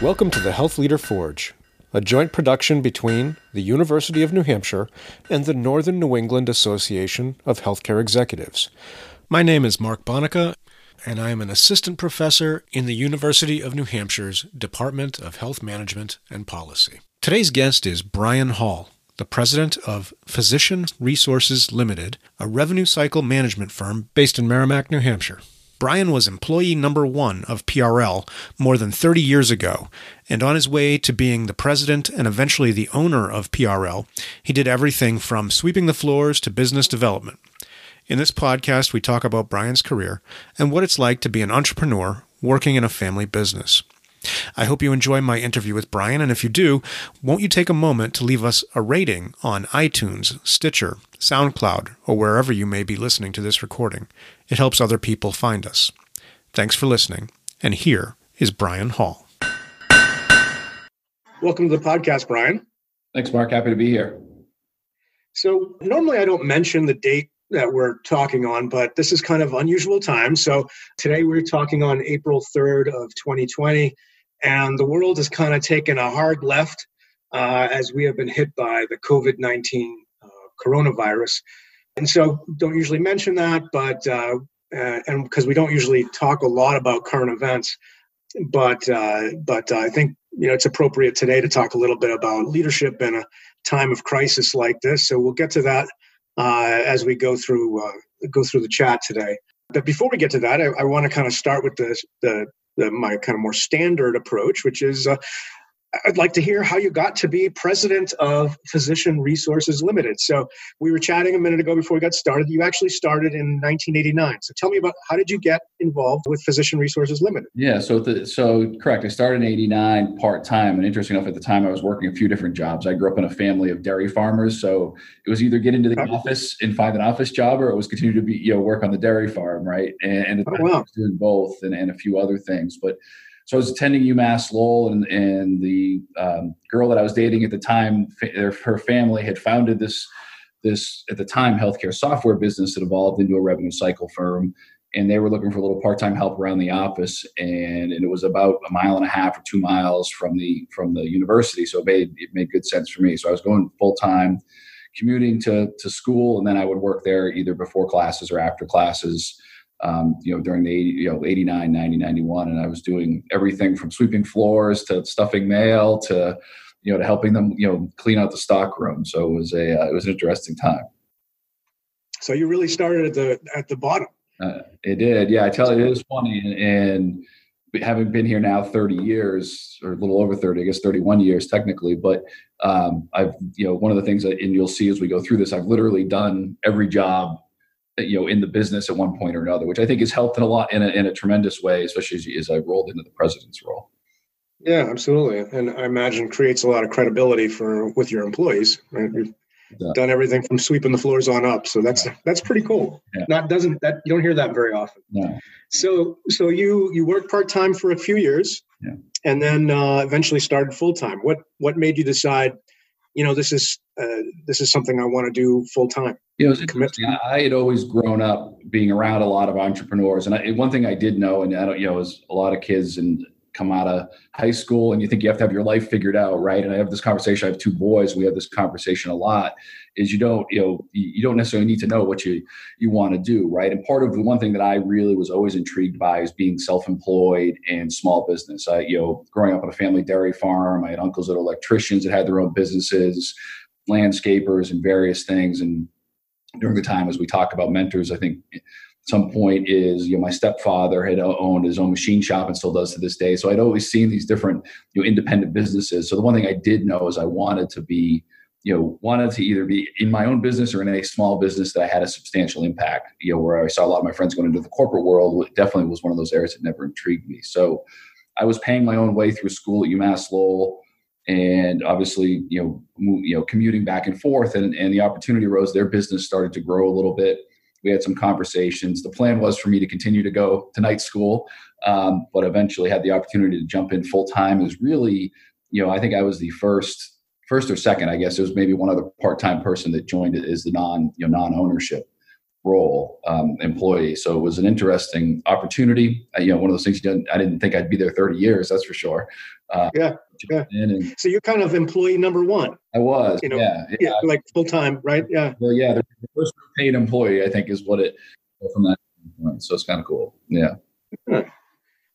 Welcome to the Health Leader Forge, a joint production between the University of New Hampshire and the Northern New England Association of Healthcare Executives. My name is Mark Bonica, and I am an assistant professor in the University of New Hampshire's Department of Health Management and Policy. Today's guest is Brian Hall, the president of Physician Resources Limited, a revenue cycle management firm based in Merrimack, New Hampshire. Brian was employee number one of PRL more than 30 years ago, and on his way to being the president and eventually the owner of PRL, he did everything from sweeping the floors to business development. In this podcast, we talk about Brian's career and what it's like to be an entrepreneur working in a family business. I hope you enjoy my interview with Brian, and if you do, won't you take a moment to leave us a rating on iTunes, Stitcher, SoundCloud, or wherever you may be listening to this recording? It helps other people find us. Thanks for listening, and here is Brian Hall. Welcome to the podcast, Brian. Thanks, Mark. Happy to be here. So, normally I don't mention the date that we're talking on, but this is kind of unusual time. So, today we're talking on April 3rd of 2020 and the world has kind of taken a hard left uh, as we have been hit by the COVID 19 uh, coronavirus. And so, don't usually mention that, but uh, uh and because we don't usually talk a lot about current events, but uh, but I think you know it's appropriate today to talk a little bit about leadership in a time of crisis like this. So we'll get to that uh, as we go through go through the chat today. But before we get to that, I, I want to kind of start with the, the the, my kind of more standard approach, which is uh, I'd like to hear how you got to be president of Physician Resources Limited. So we were chatting a minute ago before we got started. You actually started in 1989. So tell me about how did you get involved with Physician Resources Limited? Yeah, so the, so correct. I started in '89 part time, and interesting enough, at the time I was working a few different jobs. I grew up in a family of dairy farmers, so it was either get into the office and find an office job, or it was continue to be you know work on the dairy farm, right? And, and oh, wow. I was doing both, and, and a few other things, but so I was attending UMass Lowell, and, and the um, girl that I was dating at the time, her family had founded this this at the time healthcare software business that evolved into a revenue cycle firm, and they were looking for a little part time help around the office, and, and, it was about a mile and a half or two miles from the from the university, so it made it made good sense for me. So I was going full time, commuting to to school, and then I would work there either before classes or after classes um, you know, during the 80, you know, 89, 90, 91. And I was doing everything from sweeping floors to stuffing mail to, you know, to helping them, you know, clean out the stock room. So it was a, uh, it was an interesting time. So you really started at the, at the bottom. Uh, it did. Yeah. I tell you, it is funny. And, and, having been here now 30 years or a little over 30 i guess 31 years technically but um, i've you know one of the things that and you'll see as we go through this i've literally done every job you know in the business at one point or another which i think has helped in a lot in a, in a tremendous way especially as, as i rolled into the president's role yeah absolutely and i imagine creates a lot of credibility for with your employees right you've yeah. done everything from sweeping the floors on up so that's yeah. that's pretty cool yeah. not doesn't that you don't hear that very often no. so so you you worked part-time for a few years yeah. and then uh, eventually started full-time what what made you decide you know this is uh, this is something i want to do full-time you know, I had always grown up being around a lot of entrepreneurs, and I, one thing I did know, and I don't, you know, is a lot of kids and come out of high school and you think you have to have your life figured out, right? And I have this conversation. I have two boys. We have this conversation a lot. Is you don't, you know, you don't necessarily need to know what you you want to do, right? And part of the one thing that I really was always intrigued by is being self-employed and small business. I, you know, growing up on a family dairy farm, I had uncles that were electricians that had their own businesses, landscapers, and various things, and during the time as we talk about mentors, I think some point is you know my stepfather had owned his own machine shop and still does to this day. So I'd always seen these different you know independent businesses. So the one thing I did know is I wanted to be you know wanted to either be in my own business or in a small business that I had a substantial impact. You know where I saw a lot of my friends going into the corporate world definitely was one of those areas that never intrigued me. So I was paying my own way through school at UMass Lowell and obviously you know you know commuting back and forth and, and the opportunity arose their business started to grow a little bit we had some conversations the plan was for me to continue to go to night school um, but eventually had the opportunity to jump in full time is really you know i think i was the first first or second i guess it was maybe one other part-time person that joined it as the non you know non-ownership role um, employee. So it was an interesting opportunity. I, you know, one of those things you didn't, I didn't think I'd be there 30 years. That's for sure. Uh, yeah. Yeah. And, so you're kind of employee number one. I was. You know, yeah. Yeah. yeah like full time, right? Yeah. Well, yeah. The first paid employee, I think, is what it from that point. So it's kind of cool. Yeah.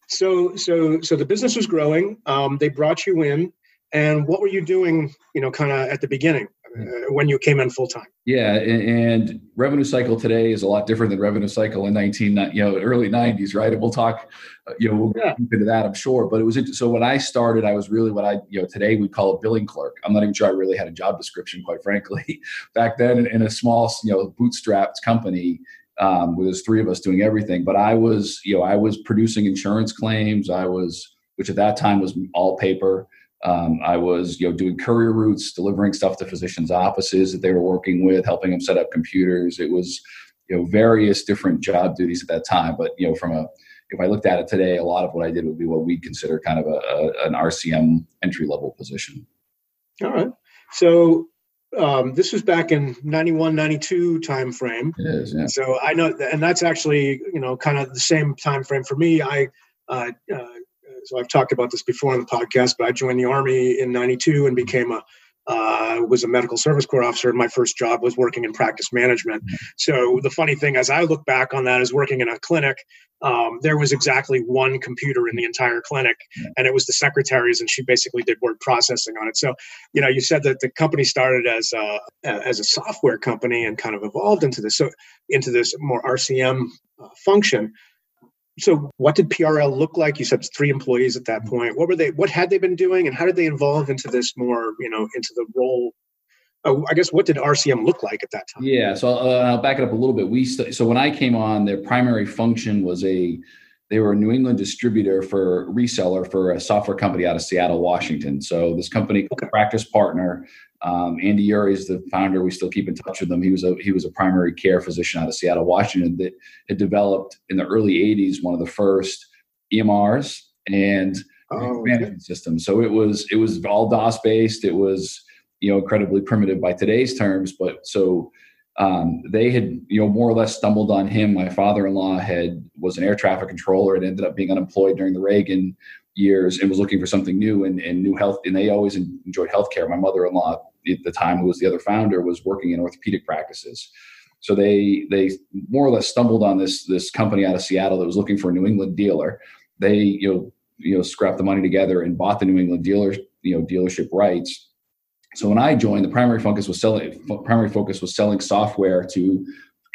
So, so, so the business was growing. Um, they brought you in, and what were you doing? You know, kind of at the beginning uh, when you came in full time. Yeah, and, and, revenue cycle today is a lot different than revenue cycle in nineteen, you know, early nineties, right? And we'll talk, uh, you know, we'll yeah. get into that, I'm sure. But it was so when I started, I was really what I, you know, today we call a billing clerk. I'm not even sure I really had a job description, quite frankly. Back then, in, in a small, you know, bootstrapped company, um, with three of us doing everything. But I was, you know, I was producing insurance claims. I was, which at that time was all paper. Um, I was, you know, doing courier routes, delivering stuff to physicians' offices that they were working with, helping them set up computers. It was, you know, various different job duties at that time. But you know, from a if I looked at it today, a lot of what I did would be what we'd consider kind of a, a an RCM entry level position. All right. So um, this was back in 91 92 time frame it is, yeah. so i know and that's actually you know kind of the same time frame for me i uh, uh, so i've talked about this before on the podcast but i joined the army in 92 and became a uh, was a medical service corps officer and my first job was working in practice management. So the funny thing as i look back on that is working in a clinic um, there was exactly one computer in the entire clinic and it was the secretary's, and she basically did word processing on it. So you know you said that the company started as a as a software company and kind of evolved into this so into this more rcm uh, function so what did prl look like you said three employees at that mm-hmm. point what were they what had they been doing and how did they evolve into this more you know into the role uh, I guess what did RCM look like at that time? Yeah, so uh, I'll back it up a little bit. We st- so when I came on, their primary function was a they were a New England distributor for reseller for a software company out of Seattle, Washington. So this company, okay. Practice Partner, um, Andy Ury is the founder. We still keep in touch with him. He was a he was a primary care physician out of Seattle, Washington, that had developed in the early '80s one of the first EMRs and oh, management okay. systems. So it was it was all DOS based. It was you know incredibly primitive by today's terms but so um, they had you know more or less stumbled on him my father-in-law had was an air traffic controller and ended up being unemployed during the reagan years and was looking for something new and, and new health and they always enjoyed healthcare my mother-in-law at the time who was the other founder was working in orthopedic practices so they they more or less stumbled on this this company out of seattle that was looking for a new england dealer they you know you know scrapped the money together and bought the new england dealer you know dealership rights so when I joined, the primary focus was selling. Primary focus was selling software to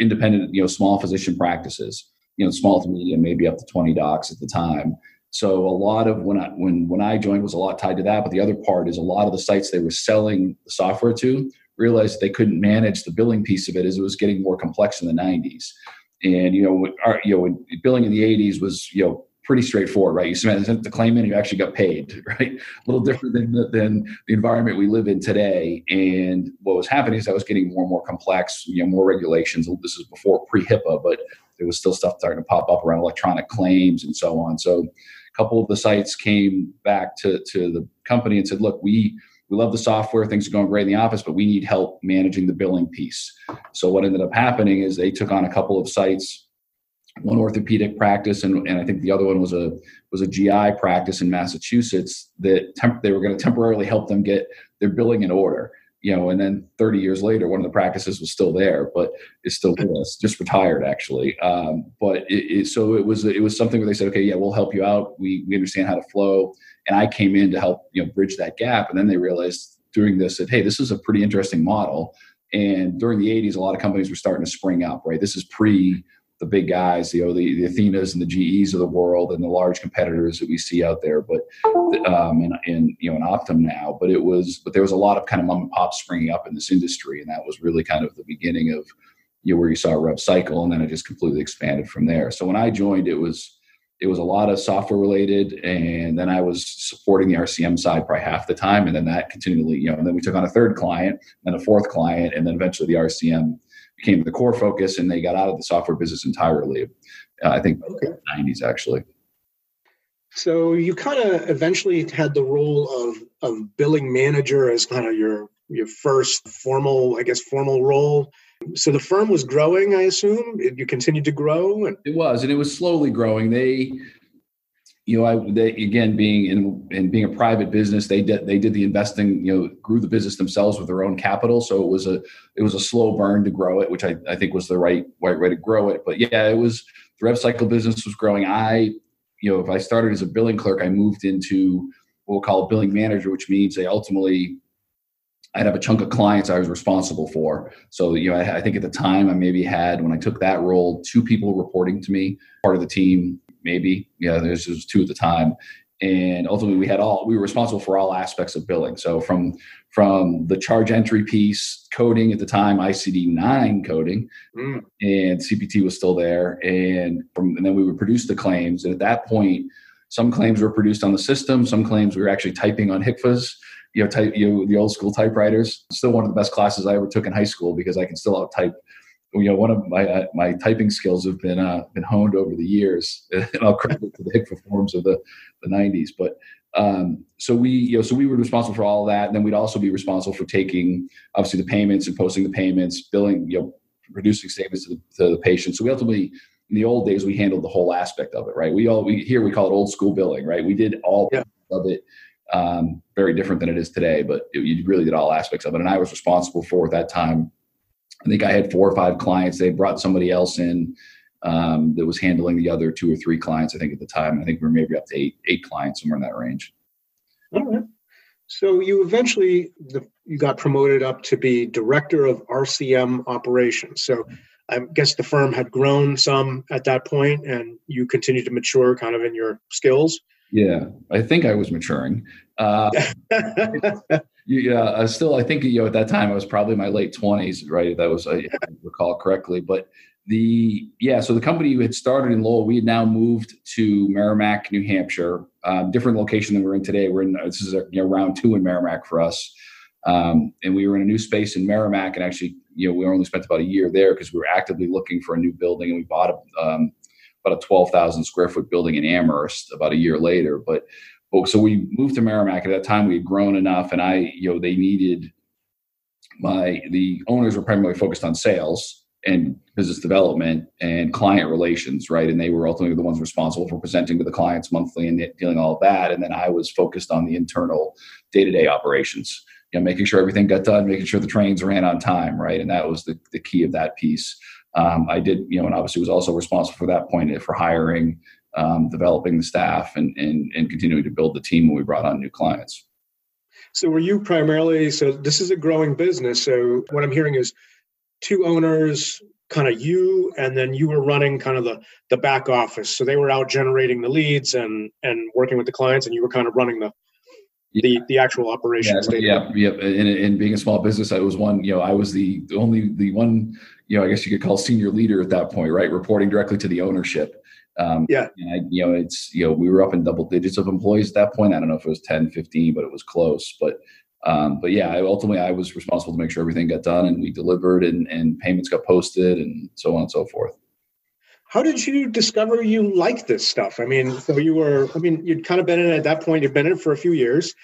independent, you know, small physician practices. You know, small to medium, maybe up to twenty docs at the time. So a lot of when I when when I joined was a lot tied to that. But the other part is a lot of the sites they were selling the software to realized they couldn't manage the billing piece of it as it was getting more complex in the 90s. And you know, our, uh, you know, billing in the 80s was you know pretty straightforward, right? You sent the claim in, you actually got paid, right? A little different than the, than the environment we live in today. And what was happening is that was getting more and more complex, you know, more regulations. This is before pre-HIPAA, but there was still stuff starting to pop up around electronic claims and so on. So couple of the sites came back to, to the company and said, look, we we love the software, things are going great in the office, but we need help managing the billing piece. So what ended up happening is they took on a couple of sites one orthopedic practice and, and I think the other one was a was a GI practice in Massachusetts that temp- they were going to temporarily help them get their billing in order you know and then 30 years later one of the practices was still there but it's still just retired actually. Um, but it, it, so it was it was something where they said okay yeah we'll help you out. We, we understand how to flow. And i came in to help you know bridge that gap. And then they realized doing this that hey this is a pretty interesting model. And during the 80s a lot of companies were starting to spring up right? This is pre the big guys, you know, the, the Athenas and the GEs of the world and the large competitors that we see out there, but um, and you know, an Optum now. But it was, but there was a lot of kind of mom and pop springing up in this industry, and that was really kind of the beginning of you know where you saw a rev cycle, and then it just completely expanded from there. So when I joined, it was it was a lot of software related, and then I was supporting the RCM side probably half the time, and then that continually, you know, and then we took on a third client, and a fourth client, and then eventually the RCM became the core focus and they got out of the software business entirely. Uh, I think okay. 90s actually. So you kind of eventually had the role of of billing manager as kind of your your first formal, I guess, formal role. so the firm was growing, I assume. You continued to grow, and it was, and it was slowly growing. They, you know, I they again being in and being a private business, they did they did the investing, you know, grew the business themselves with their own capital. So it was a it was a slow burn to grow it, which I, I think was the right right way to grow it. But yeah, it was the rev cycle business was growing. I, you know, if I started as a billing clerk, I moved into what we'll call a billing manager, which means they ultimately I'd have a chunk of clients I was responsible for. So, you know, I, I, think at the time I maybe had, when I took that role, two people reporting to me, part of the team, maybe. Yeah, there's just two at the time. And ultimately we had all, we were responsible for all aspects of billing. So from, from the charge entry piece, coding at the time, ICD 9 coding, mm. and CPT was still there. And from, and then we would produce the claims. And at that point, some claims were produced on the system. Some claims we were actually typing on HCFAs you know, type, you know, the old school typewriters. Still one of the best classes I ever took in high school because I can still out type. You know, one of my uh, my typing skills have been uh, been honed over the years, and I'll credit it to the HCFA forms of the the '90s. But um, so we, you know, so we were responsible for all of that, and then we'd also be responsible for taking obviously the payments and posting the payments, billing, you know, producing statements to the, to the patient. So we ultimately in the old days we handled the whole aspect of it right we all we here we call it old school billing right we did all yeah. of it um, very different than it is today, but it, you really did all aspects of it. And I was responsible for at that time. I think I had four or five clients. They brought somebody else in um, that was handling the other two or three clients. I think at the time, I think we were maybe up to eight eight clients somewhere in that range. All right. So you eventually the, you got promoted up to be director of RCM operations. So I guess the firm had grown some at that point, and you continued to mature kind of in your skills. Yeah, I think I was maturing. Uh, yeah, uh, still, I think you know at that time I was probably my late twenties, right? That was, I recall correctly. But the yeah, so the company had started in Lowell. We had now moved to Merrimack, New Hampshire, um, different location than we're in today. We're in this is a, you know, round two in Merrimack for us, um, and we were in a new space in Merrimack, and actually, you know, we only spent about a year there because we were actively looking for a new building, and we bought a um, about a 12,000 square foot building in Amherst about a year later. But, but so we moved to Merrimack. At that time, we had grown enough, and I, you know, they needed my the owners were primarily focused on sales and business development and client relations, right? And they were ultimately the ones responsible for presenting to the clients monthly and dealing all that. And then I was focused on the internal day to day operations, you know, making sure everything got done, making sure the trains ran on time, right? And that was the, the key of that piece. Um, I did, you know, and obviously was also responsible for that point for hiring, um, developing the staff, and, and and continuing to build the team when we brought on new clients. So, were you primarily? So, this is a growing business. So, what I'm hearing is two owners, kind of you, and then you were running kind of the the back office. So they were out generating the leads and and working with the clients, and you were kind of running the the the actual operations. Yeah, yeah, yeah. And, and being a small business, I was one. You know, I was the only the one. You know, I guess you could call senior leader at that point, right? Reporting directly to the ownership. Um, yeah. I, you know, it's you know we were up in double digits of employees at that point. I don't know if it was 10, 15, but it was close. But um, but yeah, I, ultimately I was responsible to make sure everything got done and we delivered and and payments got posted and so on and so forth how did you discover you like this stuff? I mean, so you were, I mean, you'd kind of been in it at that point, you've been in it for a few years.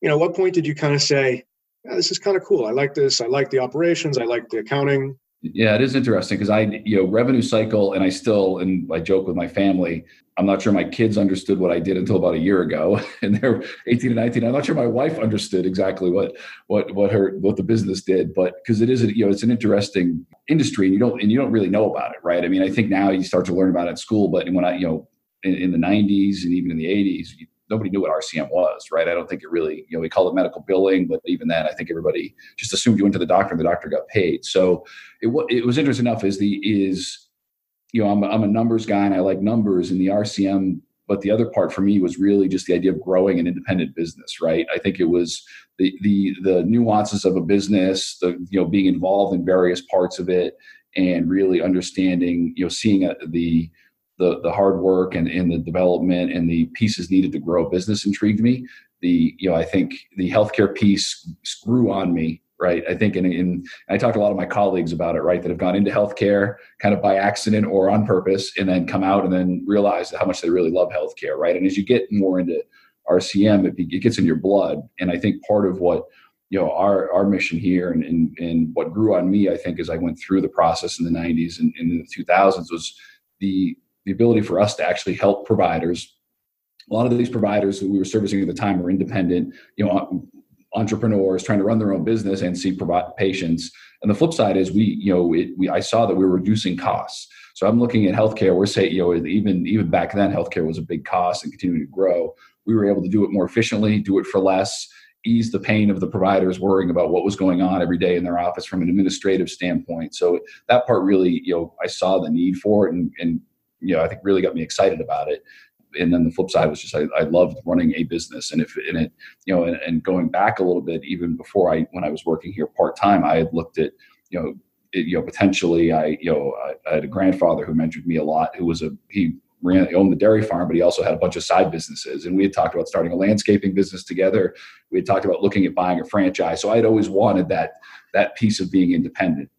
You know, what point did you kind of say, yeah, this is kind of cool. I like this. I like the operations. I like the accounting. Yeah, it is interesting because I, you know, revenue cycle, and I still, and I joke with my family, I'm not sure my kids understood what I did until about a year ago, and they're 18 and 19. I'm not sure my wife understood exactly what what what her what the business did, but because it is, you know, it's an interesting industry, and you don't and you don't really know about it, right? I mean, I think now you start to learn about it at school, but when I, you know, in, in the 90s and even in the 80s, you, nobody knew what RCM was, right? I don't think it really, you know, we call it medical billing, but even then, I think everybody just assumed you went to the doctor and the doctor got paid. So it, it was interesting enough is the, is, you know, I'm, I'm a numbers guy and I like numbers and the RCM, but the other part for me was really just the idea of growing an independent business, right? I think it was the, the, the nuances of a business, the, you know, being involved in various parts of it and really understanding, you know, seeing a, the, the the hard work and, and the development and the pieces needed to grow a business intrigued me. The you know I think the healthcare piece grew on me right? I think, and, I talked to a lot of my colleagues about it, right, that have gone into healthcare kind of by accident or on purpose, and then come out and then realize how much they really love healthcare, right? And as you get more into RCM, it, it gets in your blood, and I think part of what you know our our mission here and, and and what grew on me i think as i went through the process in the 90s and, and in the 2000s was the the ability for us to actually help providers. A lot of these providers who we were servicing at the time were independent you know entrepreneurs trying to run their own business and see provide patients. And the flip side is we you know it, we i saw that we were reducing costs. So i'm looking at healthcare. We're saying you know even even back then healthcare was a big cost and continuing to grow. We were able to do it more efficiently do it for less ease the pain of the providers worrying about what was going on every day in their office from an administrative standpoint. So that part really, you know, I saw the need for it and, and you know, I think really got me excited about it. And then the flip side was just I, I loved running a business, and if in it, you know, and, and going back a little bit, even before I when I was working here part time, I had looked at you know it, you know potentially I you know I, I had a grandfather who mentored me a lot, who was a he ran owned the dairy farm, but he also had a bunch of side businesses. And we had talked about starting a landscaping business together. We had talked about looking at buying a franchise. So I had always wanted that that piece of being independent.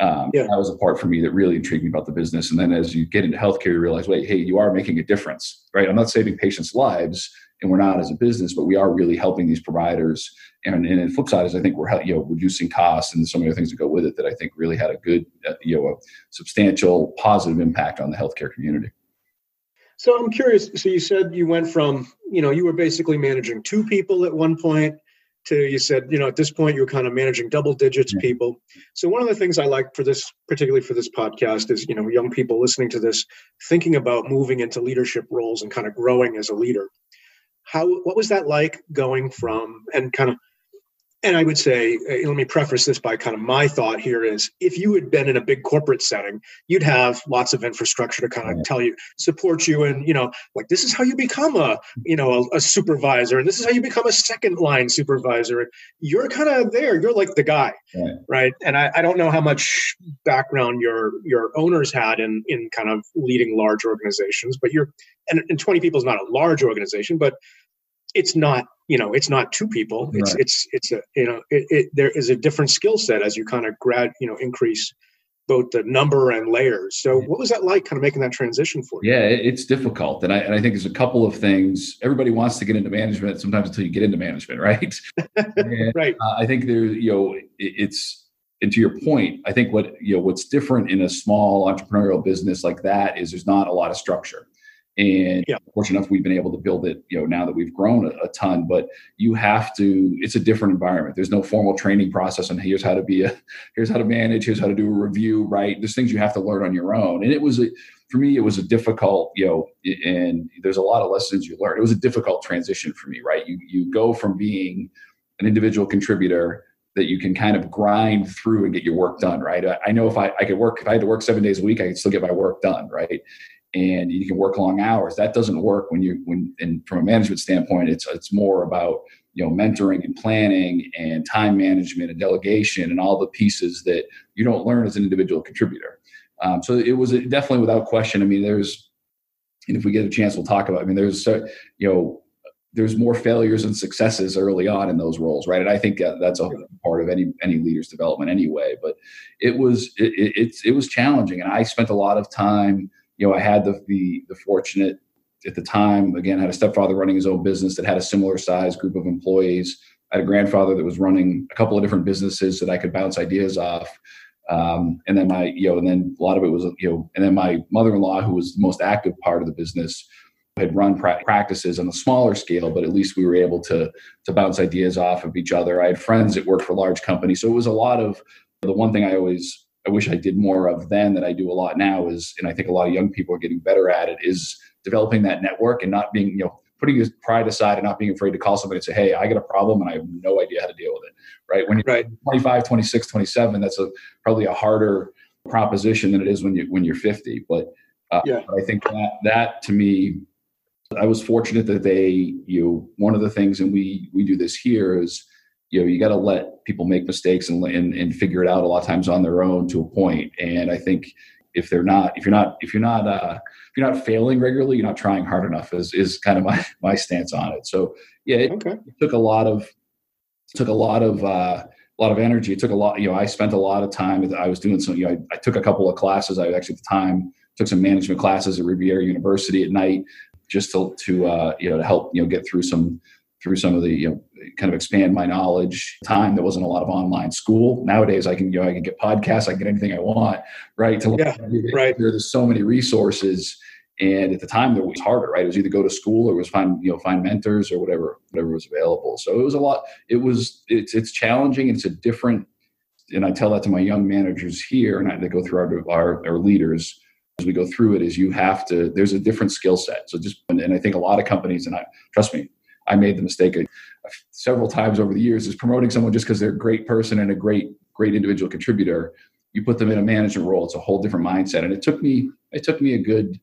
Um, yeah. That was a part for me that really intrigued me about the business. And then as you get into healthcare, you realize, wait, hey, you are making a difference, right? I'm not saving patients' lives, and we're not as a business, but we are really helping these providers. And, and the flip side is, I think we're you know reducing costs and so many other things that go with it that I think really had a good, uh, you know, a substantial positive impact on the healthcare community. So I'm curious. So you said you went from, you know, you were basically managing two people at one point to you said, you know, at this point you were kind of managing double digits yeah. people. So one of the things I like for this, particularly for this podcast, is you know, young people listening to this, thinking about moving into leadership roles and kind of growing as a leader. How what was that like going from and kind of and I would say, uh, let me preface this by kind of my thought here is if you had been in a big corporate setting, you'd have lots of infrastructure to kind of tell you, support you, and you know, like this is how you become a, you know, a, a supervisor, and this is how you become a second line supervisor. You're kind of there. You're like the guy, right? right? And I, I don't know how much background your your owners had in in kind of leading large organizations, but you're and, and 20 people is not a large organization, but it's not you know it's not two people. It's right. it's it's a you know it, it, there is a different skill set as you kind of grad you know increase both the number and layers. So what was that like kind of making that transition for you? Yeah it's difficult and I, and I think there's a couple of things. Everybody wants to get into management sometimes until you get into management right? And, right. uh, i think there you know it, it's and to your point i think what you know what's different in a small entrepreneurial business like that is there's not a lot of structure and yeah. fortunate enough we've been able to build it you know now that we've grown a, a, ton but you have to it's a different environment there's no formal training process and here's how to be a here's how to manage here's how to do a review right there's things you have to learn on your own and it was a for me it was a difficult you know and there's a lot of lessons you learn it was a difficult transition for me right you you go from being an individual contributor that you can kind of grind through and get your work done, right? I, I know if I, I could work, if I had to work seven days a week, I could still get my work done, right? And you can work long hours. That doesn't work when you when and from a management standpoint, it's it's more about you know mentoring and planning and time management and delegation and all the pieces that you don't learn as an individual contributor. Um, so it was definitely without question. I mean, there's and if we get a chance, we'll talk about. I mean, there's you know there's more failures and successes early on in those roles, right? And I think that's a part of any any leader's development anyway. But it was it, it, it, it was challenging, and I spent a lot of time you know, I had the, the, the fortunate at the time, again, I had a stepfather running his own business that had a similar size group of employees. I had a grandfather that was running a couple of different businesses that I could bounce ideas off. Um, and then my, you know, and then a lot of it was, you know, and then my mother-in-law, who was the most active part of the business, had run pra- practices on a smaller scale, but at least we were able to to bounce ideas off of each other. I had friends that worked for large companies, so it was a lot of the one thing I always I wish I did more of then that I do a lot now is, and I think a lot of young people are getting better at it, is developing that network and not being, you know, putting your pride aside and not being afraid to call somebody and say, Hey, I got a problem and I have no idea how to deal with it. Right. When you're right. 25, 26, 27, that's a probably a harder proposition than it is when you, when you're 50. But, uh, yeah. I think that, that to me, I was fortunate that they, you know, one of the things, and we, we do this here is, you know you got to let people make mistakes and, and and figure it out a lot of times on their own to a point. And i think if they're not if you're not if you're not uh if you're not failing regularly you're not trying hard enough is is kind of my my stance on it. So yeah it, okay. took a lot of took a lot of uh a lot of energy. It took a lot you know i spent a lot of time i was doing some you know i, I took a couple of classes. I actually at the time took some management classes at Rivier University at night just to to uh you know to help you know get through some through some of the you know kind of expand my knowledge time there wasn't a lot of online school. Nowadays i can you know i can get podcasts i can get anything i want right? To yeah, right. there's so many resources. And at the time it was harder right? It was either go to school or it was find you know find mentors or whatever whatever was available. So it was a lot it was it's it's challenging it's a different and i tell that to my young managers here and I, they go through our, our our leaders. As we go through it is you have to there's a different skill set. So just and i think a lot of companies and i trust me I made the mistake several times over the years is promoting someone just because they're a great person and a great great individual contributor. You put them in a management role; it's a whole different mindset. And it took me it took me a good,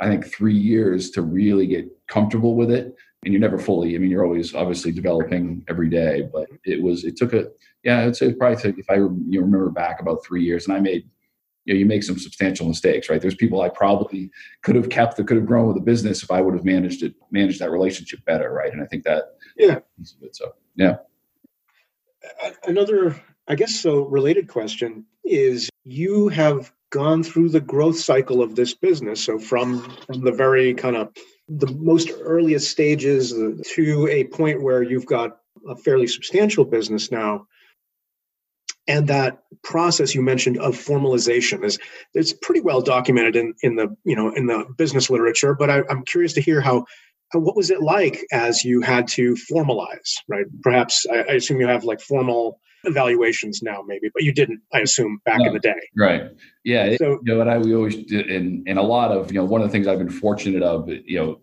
I think, three years to really get comfortable with it. And you're never fully. I mean, you're always obviously developing every day, but it was it took a yeah. I'd say probably took, if I you remember back about three years, and I made you know you make some substantial mistakes right? There's people i probably could have kept that could have grown with the business if i would have managed it managed that relationship better right? And i think that yeah. it, so yeah. Another i guess so related question is you have gone through the growth cycle of this business. So from from the very kind of the most earliest stages to a point where you've got a fairly substantial business now and that process you mentioned of formalization is it's pretty well documented in, in the you know in the business literature but I, i'm curious to hear how, how, what was it like as you had to formalize right? Perhaps I, I, assume you have like formal evaluations now maybe but you didn't i assume back no, in the day. Right yeah so you know what i we always did in in a lot of you know one of the things i've been fortunate of you know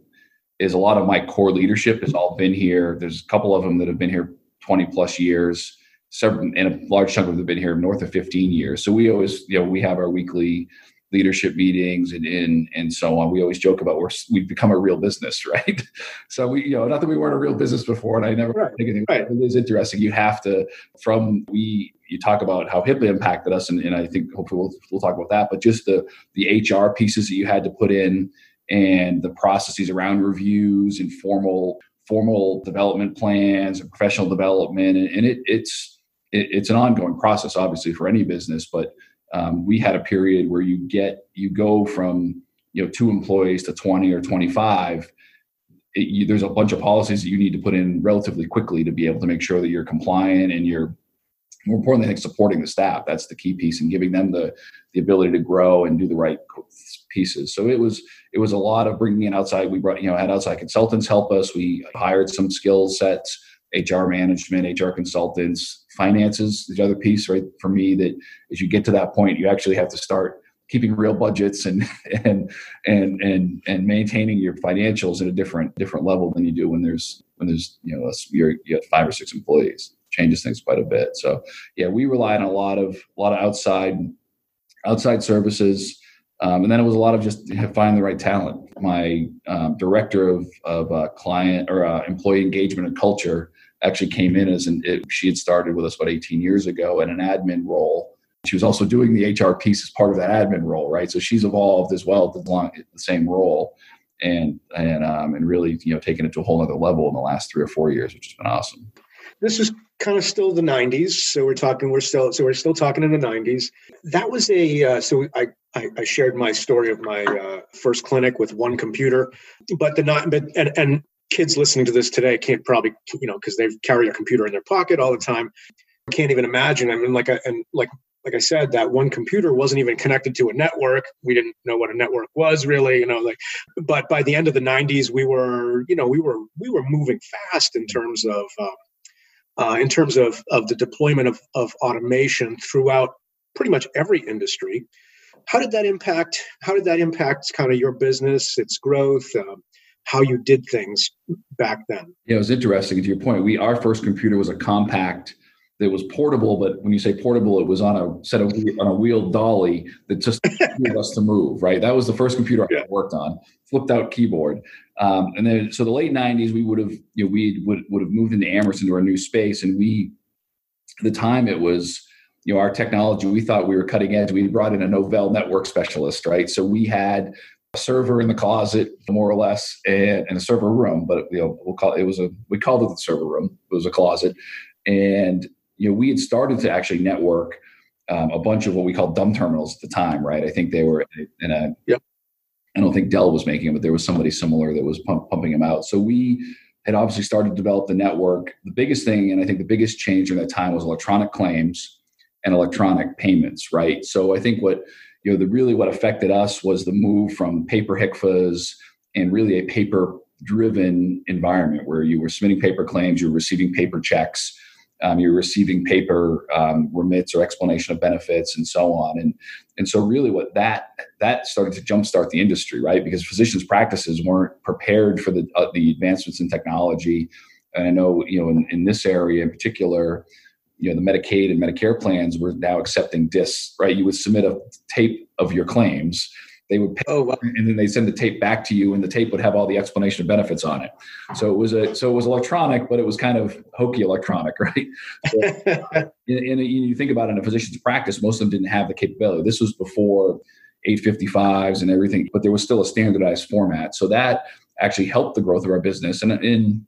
is a lot of my core leadership has all been here. There's a couple of them that have been here 20 plus years several and a large chunk of them have been here north of 15 years. So we always, you know, we have our weekly leadership meetings and and, and so on. We always joke about we're we've become a real business, right? so we, you know, not that we weren't a real business before, and I never right. think anything. Right. It is interesting. You have to from we you talk about how HIPAA impacted us, and, and I think hopefully we'll, we'll talk about that. But just the the HR pieces that you had to put in and the processes around reviews and formal formal development plans and professional development and, and it, it's it, it's an ongoing process, obviously, for any business. But um, we had a period where you get you go from you know two employees to 20 or 25 it, you, there's a bunch of policies that you need to put in relatively quickly to be able to make sure that you're compliant and you're more importantly I think supporting the staff. That's the key piece and giving them the the ability to grow and do the right pieces. So it was it was a lot of bringing in outside. We brought you know had outside consultants help us. We hired some skill sets hr management hr consultants finances the other piece right for me that as you get to that point you actually have to start keeping real budgets and and and and and maintaining your financials at a different different level than you do when there's when there's you know a, you're, you have five or six employees. Changes things quite a bit. So yeah we rely on a lot of a lot of outside outside services um, and then it was a lot of just finding the right talent. My um, director of of uh, client or uh, employee engagement and culture actually came in as an it, she had started with us about 18 years ago in an admin role. She was also doing the hr piece as part of that admin role right? So she's evolved as well the, the same role and and um, and really you know taken it to a whole other level in the last three or four years which has been awesome. This is kind of still the 90s so we're talking we're still so we're still talking in the 90s that was a uh, so I, I, I shared my story of my uh, first clinic with one computer but the not but and and kids listening to this today can't probably you know because they carry a computer in their pocket all the time can't even imagine. I mean like I, and like like i said that one computer wasn't even connected to a network. We didn't know what a network was really you know like but by the end of the 90s we were you know we were we were moving fast in terms of uh, uh, in terms of of the deployment of, of automation throughout pretty much every industry. How did that impact how did that impact kind of your business its growth um, how you did things back then. Yeah, it was interesting. To your point, we our first computer was a Compaq that was portable, but when you say portable, it was on a set of on a wheeled dolly that just allowed us to move. Right, that was the first computer yeah. I worked on, flipped out keyboard. Um, and then, so the late '90s, we would have, you know, we would would have moved into Amherst into our new space, and we, the time it was, you know, our technology, we thought we were cutting edge. We brought in a Novell network specialist, right? So we had a server in the closet, more or less, and, and a server room. But you know, we'll call it, it was a we called it the server room. It was a closet, and you know, we had started to actually network um, a bunch of what we called dumb terminals at the time, right? I think they were in a. Yep. I don't think Dell was making them, but there was somebody similar that was pump, pumping them out. So we had obviously started to develop the network. The biggest thing, and I think the biggest change during that time was electronic claims and electronic payments, right? So I think what you know, the really what affected us was the move from paper HCFAs and really a paper driven environment where you were submitting paper claims, you were receiving paper checks, um, you're receiving paper um, remits or explanation of benefits and so on. And and so really what that that started to jumpstart the industry right? Because physicians practices weren't prepared for the uh, the advancements in technology. And i know you know in, in this area in particular you know the medicaid and medicare plans were now accepting discs right? You would submit a tape of your claims they would pay, oh, wow. and then they send the tape back to you and the tape would have all the explanation of benefits on it. So it was a so it was electronic but it was kind of hokey electronic right? So, and, and, you think about it in a physician's practice most of them didn't have the capability. This was before 855s and everything but there was still a standardized format. So that actually helped the growth of our business. And, and, and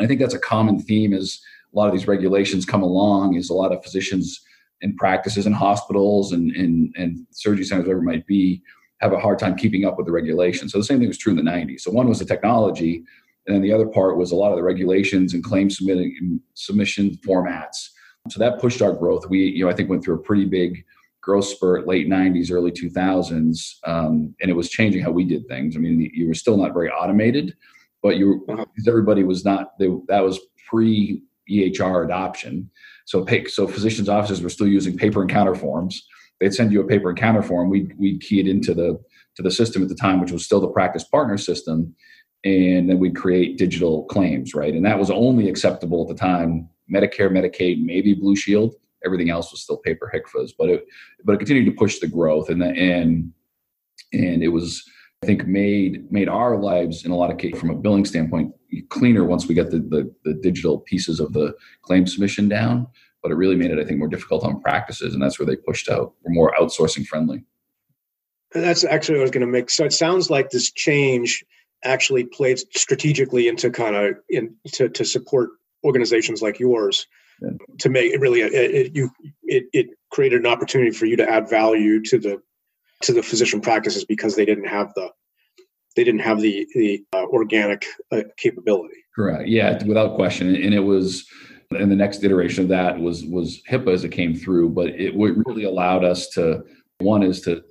i think that's a common theme as a lot of these regulations come along is a lot of physicians and practices and hospitals and, and, and surgery centers whatever it might be have a hard time keeping up with the regulations. So the same thing was true in the 90s. So one was the technology, and then the other part was a lot of the regulations and claim submitting submission formats. So that pushed our growth. We, you know, I think went through a pretty big growth spurt late 90s, early 2000s, um, and it was changing how we did things. I mean, you were still not very automated, but you uh-huh. everybody was not. They, that was pre EHR adoption. So, so physicians' offices were still using paper encounter forms they'd send you a paper encounter form. We'd, we'd key it into the to the system at the time, which was still the practice partner system, and then we'd create digital claims, right? And that was only acceptable at the time. Medicare, Medicaid, maybe Blue Shield. Everything else was still paper HCFAs, but it but it continued to push the growth, and the, and and it was I think made made our lives in a lot of cases from a billing standpoint cleaner once we got the, the, the digital pieces of the claim submission down but it really made it, I think, more difficult on practices, and that's where they pushed out. We're more outsourcing friendly. And that's actually what I was going to make. So it sounds like this change actually played strategically into kind of in to, to support organizations like yours yeah. to make it really it, it, you it, it created an opportunity for you to add value to the to the physician practices because they didn't have the they didn't have the the uh, organic uh, capability correct yeah without question and it was and the next iteration of that was was HIPAA as it came through. But it really allowed us to one is to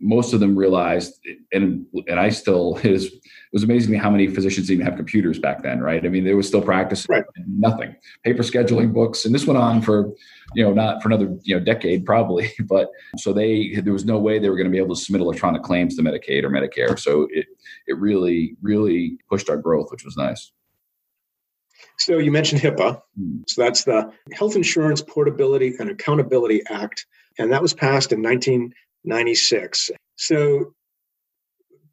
most of them realized and and I still it was it was amazing me how many physicians even have computers back then, right? I mean, there was still practice right. nothing. Paper scheduling books, and this went on for, you know, not for another, you know, decade probably. But so they there was no way they were going to be able to submit electronic claims to Medicaid or Medicare. So it it really, really pushed our growth, which was nice. So you mentioned HIPAA. Hmm. So that's the Health Insurance Portability and Accountability Act, and that was passed in 1996. So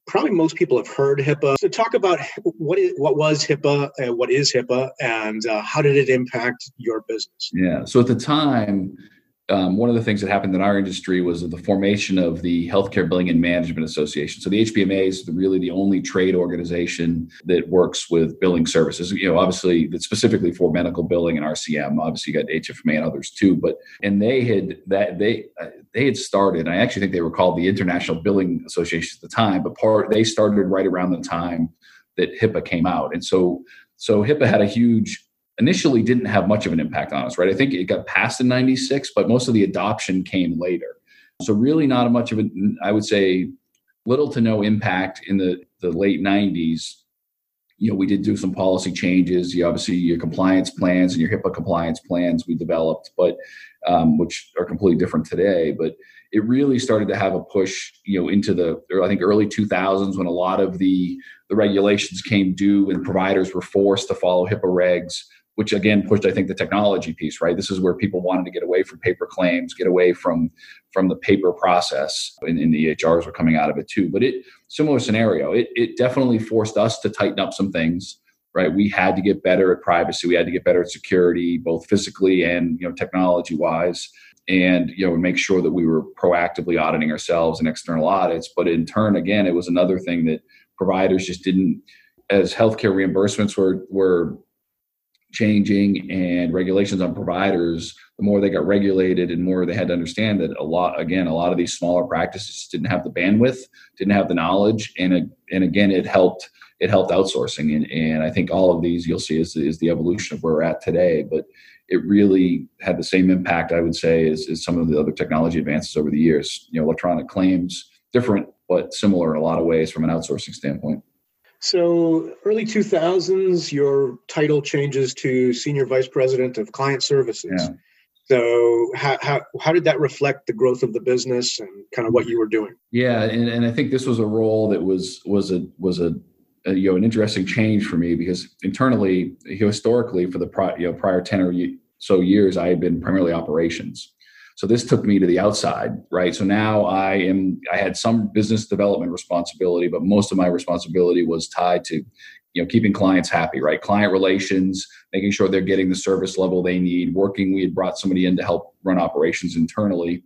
probably most people have heard HIPAA. So talk about what is what was HIPAA, uh, what is HIPAA, and uh, how did it impact your business? Yeah. So at the time, um, one of the things that happened in our industry was the formation of the Healthcare Billing and Management Association. So the HBMA is really the only trade organization that works with billing services. You know, obviously, that's specifically for medical billing and RCM. Obviously, you got HFMA and others too. But and they had that they uh, they had started. I actually think they were called the International Billing Association at the time, but part they started right around the time that HIPAA came out, and so so HIPAA had a huge initially didn't have much of an impact on us, right? I think it got passed in 96, but most of the adoption came later. So really not much of a, I would say little to no impact in the, the late 90s. You know, we did do some policy changes. You obviously your compliance plans and your HIPAA compliance plans we developed, but um, which are completely different today. But it really started to have a push, you know, into the I think early 2000s when a lot of the the regulations came due and providers were forced to follow HIPAA regs which again pushed i think the technology piece right? This is where people wanted to get away from paper claims get away from from the paper process and, and the ehrs were coming out of it too. But it similar scenario it, it definitely forced us to tighten up some things right? We had to get better at privacy. We had to get better at security both physically and you know technology wise and you know make sure that we were proactively auditing ourselves and external audits. But in turn again it was another thing that providers just didn't as healthcare reimbursements were were changing and regulations on providers, the more they got regulated and more they had to understand that a lot, again, a lot of these smaller practices didn't have the bandwidth, didn't have the knowledge. And, and again, it helped, it helped outsourcing. And, and I think all of these you'll see is, is the evolution of where we're at today. But it really had the same impact, I would say, as, as some of the other technology advances over the years. You know, electronic claims, different but similar in a lot of ways from an outsourcing standpoint. So, early 2000s, your title changes to Senior Vice President of Client Services. Yeah. So, how, how, how did that reflect the growth of the business and kind of what you were doing? Yeah, and, and I think this was a role that was was a was a, a you know an interesting change for me because internally, historically, for the pri- you know prior ten or so years, I had been primarily operations. So this took me to the outside, right? So now I am I had some business development responsibility, but most of my responsibility was tied to you know keeping clients happy right client relations making sure they're getting the service level they need working we had brought somebody in to help run operations internally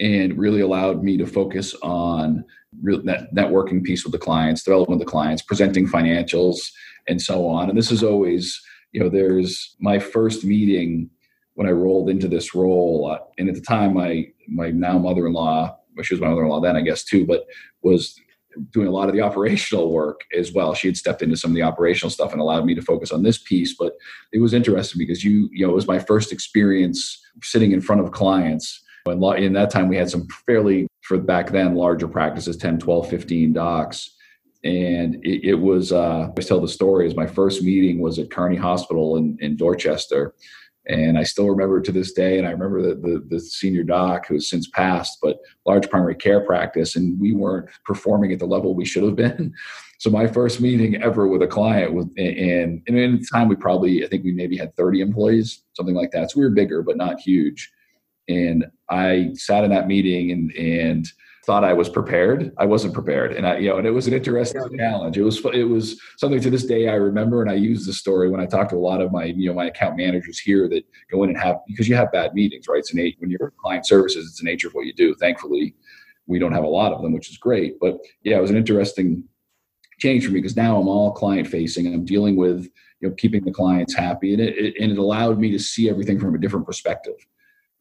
and really allowed me to focus on that networking piece with the clients development with the clients presenting financials and so on and this is always you know there's my first meeting when i rolled into this role uh, and at the time my my now mother-in-law well, she was my mother-in-law then i guess too but was doing a lot of the operational work as well. She had stepped into some of the operational stuff and allowed me to focus on this piece. But it was interesting because you, you know, it was my first experience sitting in front of clients. And in that time, we had some fairly, for back then, larger practices 10, 12, 15 docs. And it, it was, uh, I always tell the story, is my first meeting was at Carney Hospital in, in Dorchester and I still remember to this day, and I remember the, the, the, senior doc who has since passed, but large primary care practice, and we weren't performing at the level we should have been. So my first meeting ever with a client was, and, and in the time we probably, I think we maybe had 30 employees, something like that. So we were bigger, but not huge. And I sat in that meeting and, and thought I was prepared. I wasn't prepared, and I, you know, and it was an interesting challenge. It was, it was something to this day I remember, and I use the story when I talk to a lot of my, you know, my account managers here that go in and have because you have bad meetings, right? It's an when you're client services, it's the nature of what you do. Thankfully, we don't have a lot of them, which is great. But yeah, it was an interesting change for me because now I'm all client facing I'm dealing with you know keeping the clients happy, and it, it and it allowed me to see everything from a different perspective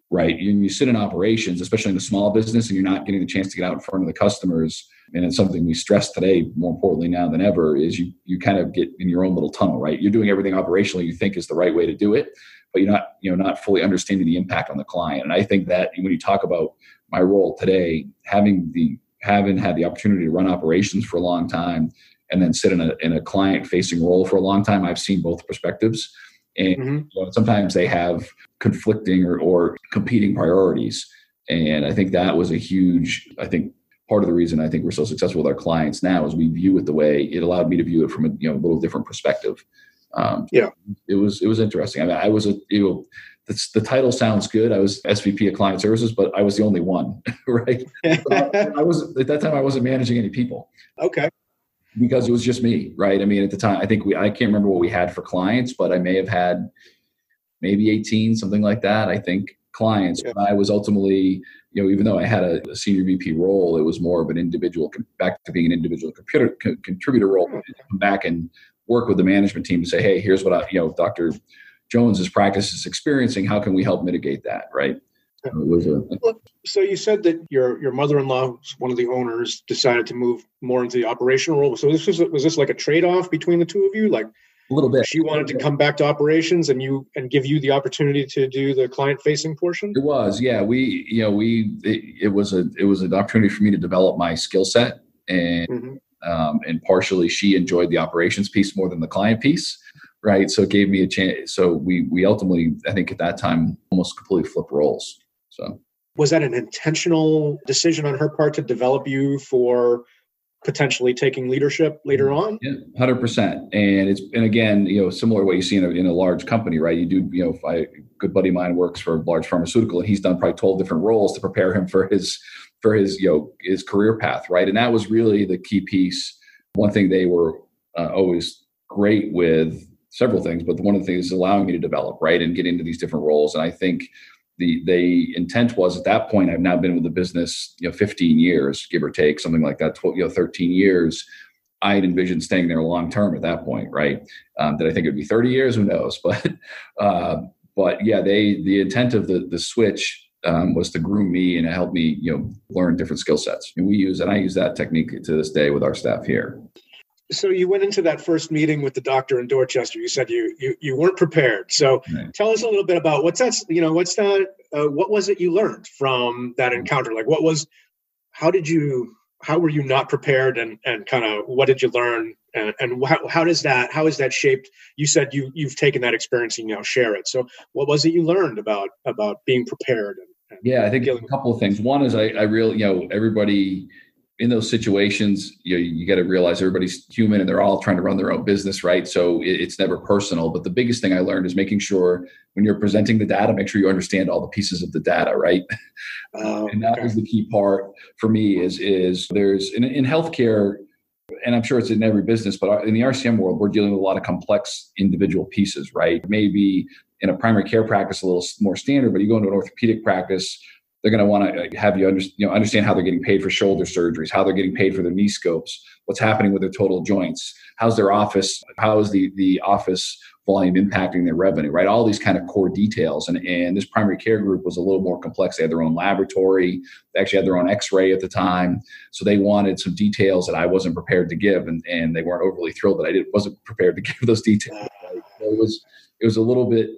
right? You, you sit in operations, especially in a small business, and you're not getting the chance to get out in front of the customers. And it's something we stress today, more importantly now than ever, is you you kind of get in your own little tunnel, right? You're doing everything operationally you think is the right way to do it, but you're not you know not fully understanding the impact on the client. And I think that when you talk about my role today, having the having had the opportunity to run operations for a long time and then sit in a in a client facing role for a long time, I've seen both perspectives. And mm-hmm. you know, sometimes they have conflicting or, or competing priorities. And I think that was a huge, I think part of the reason I think we're so successful with our clients now is we view it the way it allowed me to view it from a you know a little different perspective. Um, yeah, it was it was interesting. I mean, I was a you know the, the title sounds good. I was SVP of Client Services, but I was the only one, right? I was at that time I wasn't managing any people. Okay. Because it was just me, right? I mean, at the time, I think we I can't remember what we had for clients, but I may have had maybe 18, something like that. I think clients. Yeah. I was ultimately, you know, even though I had a, a, senior VP role, it was more of an individual, back to being an individual computer, co- contributor role. Hmm. Come back and work with the management team to say, hey, here's what I, you know, Dr. Jones's practice is experiencing. How can we help mitigate that? Right. A, so you said that your your mother-in-law, one of the owners, decided to move more into the operational role. So this was was this like a trade-off between the two of you? Like a little bit. She wanted to come back to operations and you and give you the opportunity to do the client facing portion. It was, yeah. We, you know, we it, it was a it was an opportunity for me to develop my skill set, and mm-hmm. um, and partially she enjoyed the operations piece more than the client piece, right? So it gave me a chance. So we we ultimately, I think at that time, almost completely flipped roles. So was that an intentional decision on her part to develop you for potentially taking leadership later on. Yeah, hundred percent. And it's and again, you know, similar to what you see in a, in a large company, right? You do, you know, if I, good buddy of mine works for a large pharmaceutical, and he's done probably twelve different roles to prepare him for his for his you know his career path, right? And that was really the key piece. One thing they were uh, always great with several things, but one of the things is allowing me to develop, right, and get into these different roles. And I think the the intent was at that point I've now been with the business you know 15 years give or take something like that 12, you know 13 years. I had envisioned staying there long term at that point right? Um, did I think it would be 30 years? Who knows? But uh, but yeah they the intent of the the switch um, was to groom me and help me you know learn different skill sets. And we use and I use that technique to this day with our staff here so you went into that first meeting with the doctor in Dorchester. You said you you, you weren't prepared. So right. tell us a little bit about what's that. You know, what's that? Uh, what was it you learned from that encounter? Like, what was? How did you? How were you not prepared? And and kind of what did you learn? And, and how, how does that how is that shaped? You said you you've taken that experience and you now share it. So what was it you learned about about being prepared? And, and yeah, I think a couple of things. One is I I really you know everybody in those situations, you, you got to realize everybody's human and they're all trying to run their own business, right? So it, it's never personal. But the biggest thing I learned is making sure when you're presenting the data, make sure you understand all the pieces of the data, right? Um, and that was the key part for me. Is is there's in, in healthcare, and I'm sure it's in every business, but in the RCM world, we're dealing with a lot of complex individual pieces, right? Maybe in a primary care practice, a little more standard, but you go into an orthopedic practice they're going to want to have you, under, you know, understand how they're getting paid for shoulder surgeries, how they're getting paid for their knee scopes, what's happening with their total joints, how's their office, how is the the office volume impacting their revenue, right? All these kind of core details. And and this primary care group was a little more complex. They had their own laboratory. They actually had their own X-ray at the time, so they wanted some details that I wasn't prepared to give, and and they weren't overly thrilled that I did wasn't prepared to give those details. It was it was a little bit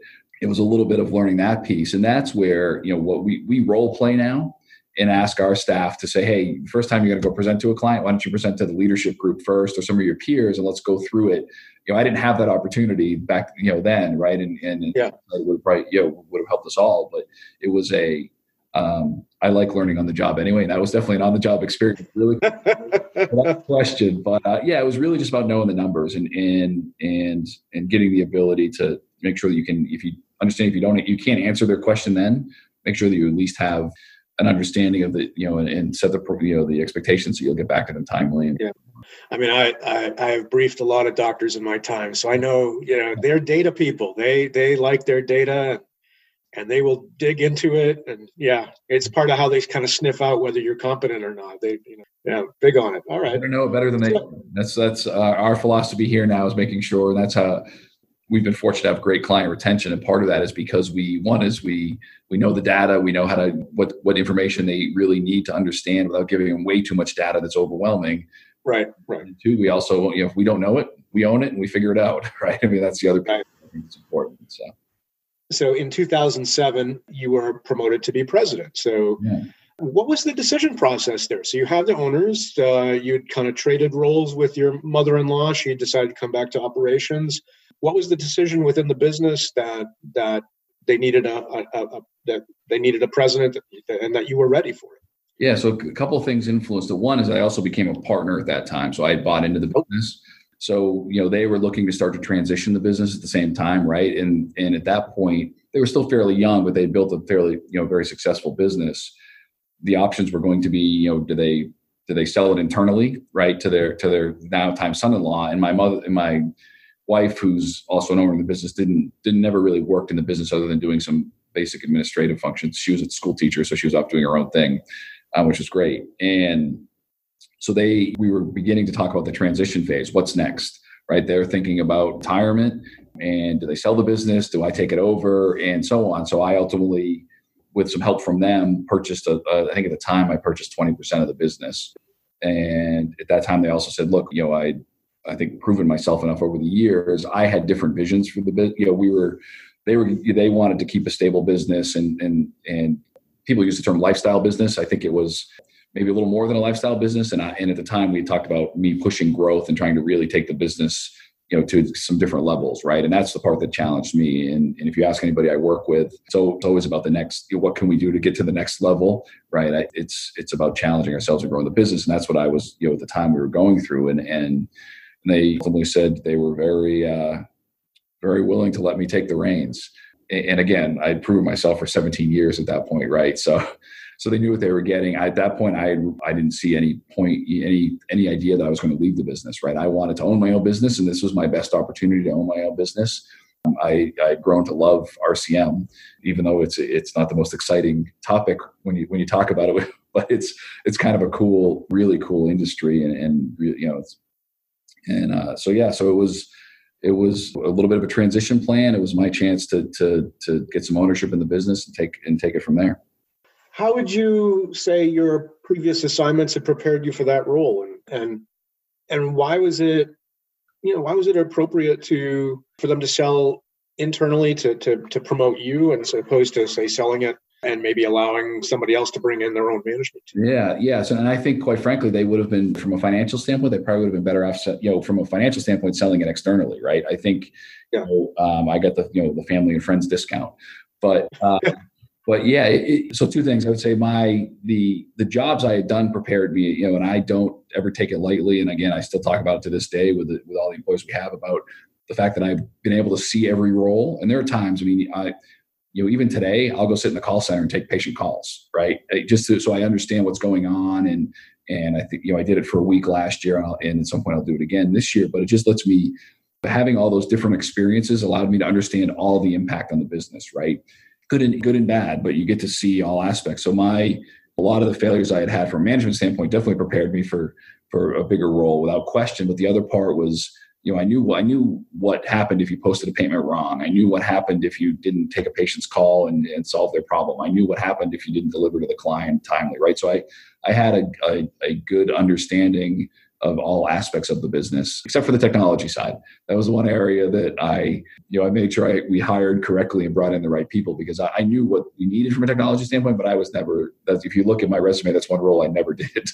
it was a little bit of learning that piece and that's where you know what we we role play now and ask our staff to say hey first time you're going to go present to a client why don't you present to the leadership group first or some of your peers and let's go through it you know i didn't have that opportunity back you know then right and and yeah. it would probably you know would have helped us all but it was a um, I like learning on the job anyway, and that was definitely an on the job experience. Really, question, but uh, yeah, it was really just about knowing the numbers and and and and getting the ability to make sure that you can, if you understand if you don't you can't answer their question then. Make sure that you at least have an understanding of the you know and, and set the you know the expectations so you'll get back to them timely. And, yeah. I mean I, I i have briefed a lot of doctors in my time so i know you know they're data people. They they like their data and they will dig into it. And yeah it's part of how they kind of sniff out whether you're competent or not. They you know yeah big on it. All right. I know better than they that's that's uh, our philosophy here now is making sure that's how we've been fortunate to have great client retention and part of that is because we one is we we know the data we know how to what what information they really need to understand without giving them way too much data that's overwhelming right right and two we also you know if we don't know it we own it and we figure it out right i mean that's the other right. i think important so so in 2007 you were promoted to be president so yeah. What was the decision process there? So you have the owners. Uh, you'd kind of traded roles with your mother-in-law. She decided to come back to operations what was the decision within the business that that they needed a, a, a, that they needed a president and that you were ready for it? Yeah so a couple of things influenced it one is i also became a partner at that time so i had bought into the oh. business. So you know they were looking to start to transition the business at the same time right? And and at that point they were still fairly young but they built a fairly you know very successful business. The options were going to be you know do they do they sell it internally right to their to their now time son-in-law? And my mother and my wife, who's also an owner of the business, didn't didn't never really worked in the business other than doing some basic administrative functions. She was a school teacher, so she was off doing her own thing, um, which was great. And so they we were beginning to talk about the transition phase. What's next? Right? They're thinking about retirement and do they sell the business? Do I take it over? And so on. So I ultimately, with some help from them, purchased a, a I think at the time I purchased 20% of the business. And at that time, they also said, look, you know, I I think proven myself enough over the years. I had different visions for the business. You know, we were they were they wanted to keep a stable business and and and people use the term lifestyle business. I think it was maybe a little more than a lifestyle business. And I, and at the time we talked about me pushing growth and trying to really take the business you know to some different levels right and that's the part that challenged me and, and if you ask anybody i work with so it's always about the next you know, what can we do to get to the next level right I, it's it's about challenging ourselves and growing the business and that's what i was you know at the time we were going through and and and they ultimately said they were very, uh, very willing to let me take the reins. And again, I'd proven myself for 17 years at that point, right? So, so they knew what they were getting. I, at that point, I I didn't see any point, any any idea that I was going to leave the business, right? I wanted to own my own business, and this was my best opportunity to own my own business. Um, I I'd grown to love RCM, even though it's it's not the most exciting topic when you when you talk about it, but it's it's kind of a cool, really cool industry, and and you know it's and uh, so yeah, so it was it was a little bit of a transition plan. It was my chance to to to get some ownership in the business and take and take it from there. How would you say your previous assignments had prepared you for that role, and and and why was it you know why was it appropriate to for them to sell internally to to to promote you as opposed to say selling it and maybe allowing somebody else to bring in their own management team. Yeah, yeah. So, and I think, quite frankly, they would have been, from a financial standpoint, they probably would have been better off, you know, from a financial standpoint, selling it externally, right? I think, yeah. you know, um, I got the, you know, the family and friends discount, but, uh, but yeah. It, so, two things. I would say my the the jobs I had done prepared me, you know, and I don't ever take it lightly. And again, I still talk about it to this day with the, with all the employees we have about the fact that I've been able to see every role. And there are times, I mean, I you know, even today, I'll go sit in the call center and take patient calls, right? Uh, just to, so I understand what's going on. And, and I think, you know, I did it for a week last year and, and at some point I'll do it again this year, but it just lets me, having all those different experiences allowed me to understand all the impact on the business, right? Good and good and bad, but you get to see all aspects. So my, a lot of the failures I had had from a management standpoint definitely prepared me for, for a bigger role without question. But the other part was, you know, I knew I knew what happened if you posted a payment wrong. I knew what happened if you didn't take a patient's call and, and solve their problem. I knew what happened if you didn't deliver to the client timely, right? So I I had a, a, a good understanding of all aspects of the business, except for the technology side. That was one area that I, you know, I made sure I, we hired correctly and brought in the right people because I, I, knew what we needed from a technology standpoint, but I was never. That's, if you look at my resume, that's one role I never did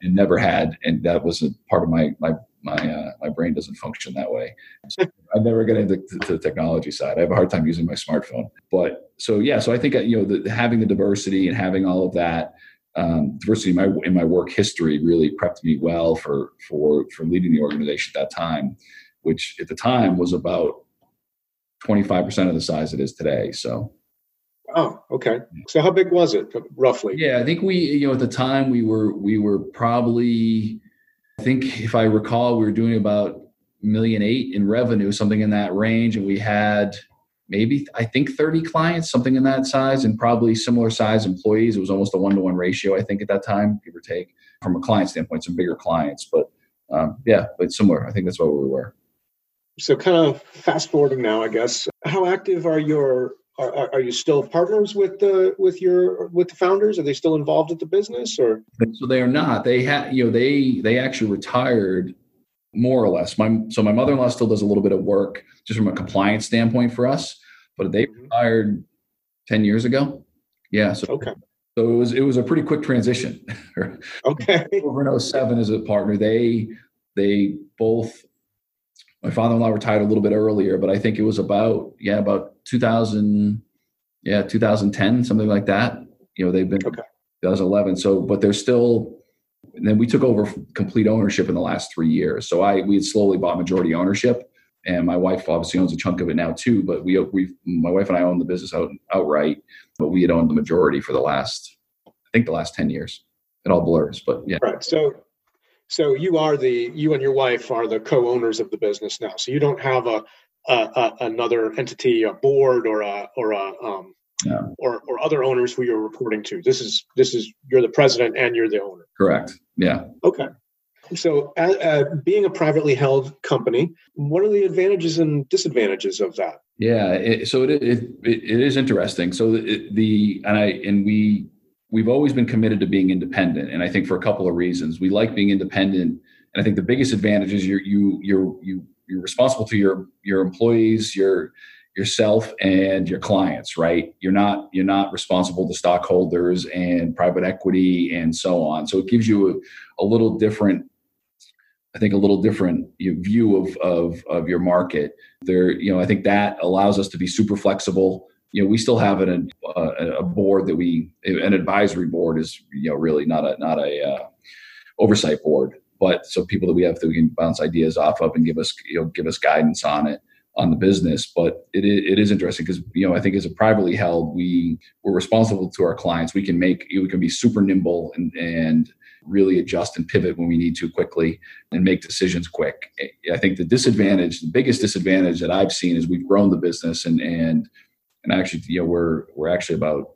and never had, and that was a part of my my my uh, my brain doesn't function that way. So I never get into the technology side. I have a hard time using my smartphone. But so yeah, so I think uh, you know the, having the diversity and having all of that um, diversity in my in my work history really prepped me well for for for leading the organization at that time, which at the time was about twenty five percent of the size it is today. So. Oh, okay. So how big was it roughly? Yeah, I think we, you know, at the time we were we were probably I think if I recall, we were doing about million eight in revenue, something in that range, and we had maybe I think 30 clients, something in that size, and probably similar size employees. It was almost a one to one ratio, I think, at that time, give or take, from a client standpoint, some bigger clients. But um, yeah, but similar. I think that's what we were. So, kind of fast forwarding now, I guess. How active are your are, are you still partners with the with your with the founders? Are they still involved with the business or? So they are not. They had you know they they actually retired more or less. My so my mother in law still does a little bit of work just from a compliance standpoint for us, but they mm-hmm. retired ten years ago. Yeah. So okay. So it was it was a pretty quick transition. okay. Over in 07 as a partner, they they both my father-in-law retired a little bit earlier, but I think it was about yeah about 2000 yeah 2010 something like that. You know they've been okay. 2011. So but they're still. And then we took over complete ownership in the last three years. So I we had slowly bought majority ownership, and my wife obviously owns a chunk of it now too. But we we my wife and I own the business out, outright, but we had owned the majority for the last I think the last 10 years. It all blurs, but yeah. Right. So so you are the you and your wife are the co-owners of the business now. So you don't have a, a, a another entity, a board, or a or a um, yeah. or or other owners who you're reporting to. This is this is you're the president and you're the owner. Correct. Yeah. Okay. So, uh, uh, being a privately held company, what are the advantages and disadvantages of that? Yeah, it, so it, it, it is interesting. So the, the and I and we we've always been committed to being independent, and I think for a couple of reasons. We like being independent, and I think the biggest advantage is you're you you're you you're responsible to your your employees, your yourself and your clients right? You're not you're not responsible to stockholders and private equity and so on. So it gives you a, a little different i think a little different view of of of your market. There you know i think that allows us to be super flexible you know, we still have an, a, a board that we, an advisory board is, you know, really not a, not a uh, oversight board, but so people that we have that we can bounce ideas off of and give us, you know, give us guidance on it on the business. But it it is interesting because, you know, I think as a privately held, we we're responsible to our clients. We can make, we can be super nimble and, and really adjust and pivot when we need to quickly and make decisions quick. I think the disadvantage, the biggest disadvantage that I've seen is we've grown the business and, and, and actually, you know, we're we're actually about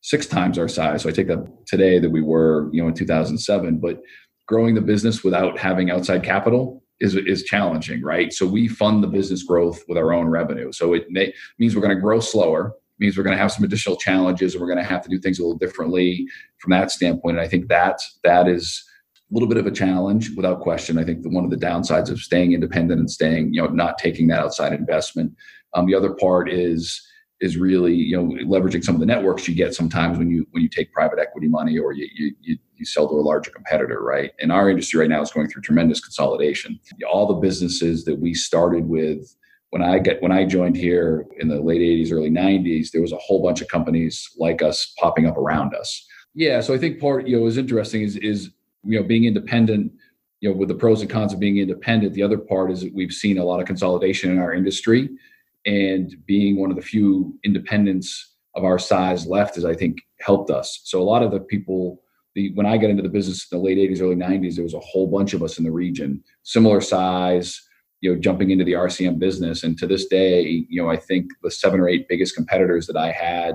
six times our size. So I take that today that we were, you know, in 2007. But growing the business without having outside capital is is challenging, right? So we fund the business growth with our own revenue. So it may, means we're going to grow slower. Means we're going to have some additional challenges, and we're going to have to do things a little differently from that standpoint. And I think that that is a little bit of a challenge without question. I think the, one of the downsides of staying independent and staying, you know, not taking that outside investment. Um, the other part is is really you know leveraging some of the networks you get sometimes when you when you take private equity money or you you, you sell to a larger competitor right? And our industry right now is going through tremendous consolidation. All the businesses that we started with when i get when i joined here in the late 80s early 90s there was a whole bunch of companies like us popping up around us. Yeah so i think part you know is interesting is is you know being independent you know with the pros and cons of being independent the other part is that we've seen a lot of consolidation in our industry and being one of the few independents of our size left has i think helped us. So a lot of the people the, when i got into the business in the late 80s early 90s there was a whole bunch of us in the region similar size you know jumping into the rcm business. And to this day you know i think the seven or eight biggest competitors that i had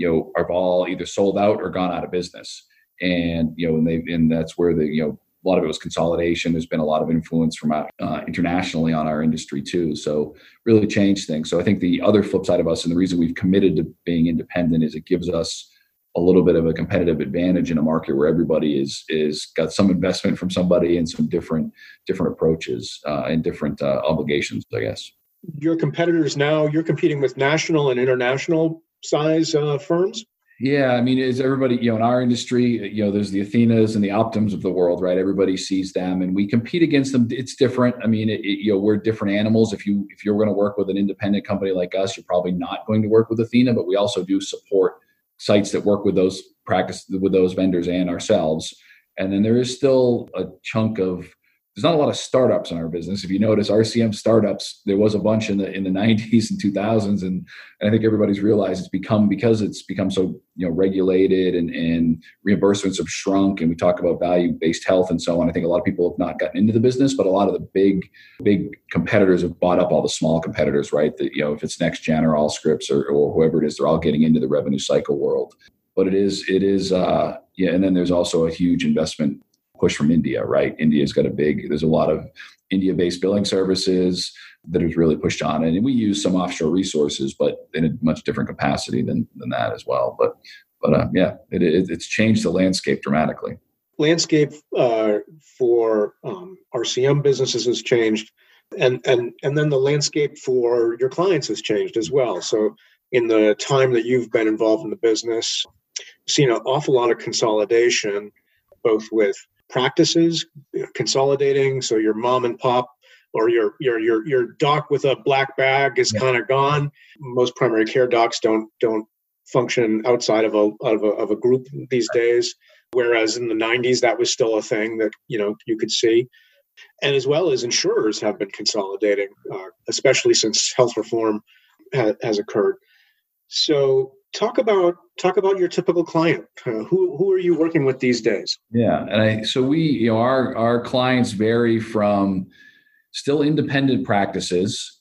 you know have all either sold out or gone out of business. And you know and they and that's where the you know a lot of it was consolidation. There's been a lot of influence from uh, internationally on our industry too. So really changed things. So I think the other flip side of us, and the reason we've committed to being independent, is it gives us a little bit of a competitive advantage in a market where everybody is is got some investment from somebody and some different different approaches uh, and different uh, obligations. I guess your competitors now you're competing with national and international size uh, firms. Yeah, I mean, is everybody, you know, in our industry, uh, you know, there's the Athenas and the Optums of the world, right? Everybody sees them, and we compete against them. It's different. I mean, it, it, you know, we're different animals. If you if you're going to work with an independent company like us, you're probably not going to work with Athena, but we also do support sites that work with those practice with those vendors and ourselves. And then there is still a chunk of there's not a lot of startups in our business. If you notice RCM startups, there was a bunch in the in the 90s and 2000s, and, and I think everybody's realized it's become because it's become so you know regulated and and reimbursements have shrunk, and we talk about value based health and so on. I think a lot of people have not gotten into the business, but a lot of the big big competitors have bought up all the small competitors, right? That you know if it's Next Gen or Allscripts or, or whoever it is, they're all getting into the revenue cycle world. But it is it is uh, yeah, and then there's also a huge investment push from India, right? India's got a big, there's a lot of India based billing services that has really pushed on. And we use some offshore resources, but in a much different capacity than, than that as well. But, but uh, yeah, it, it, it's changed the landscape dramatically. Landscape uh, for um, RCM businesses has changed. And, and, and then the landscape for your clients has changed as well. So in the time that you've been involved in the business, seen an awful lot of consolidation, both with practices, consolidating. So your mom and pop or your your your your doc with a black bag is yeah. kind of gone. Most primary care docs don't don't function outside of a, of a of a group these days. Whereas in the 90s, that was still a thing that you know you could see, and as well as insurers have been consolidating, uh, especially since health reform ha- has occurred. So talk about talk about your typical client. Uh, who who are you working with these days? Yeah, and I so we you know our our clients vary from still independent practices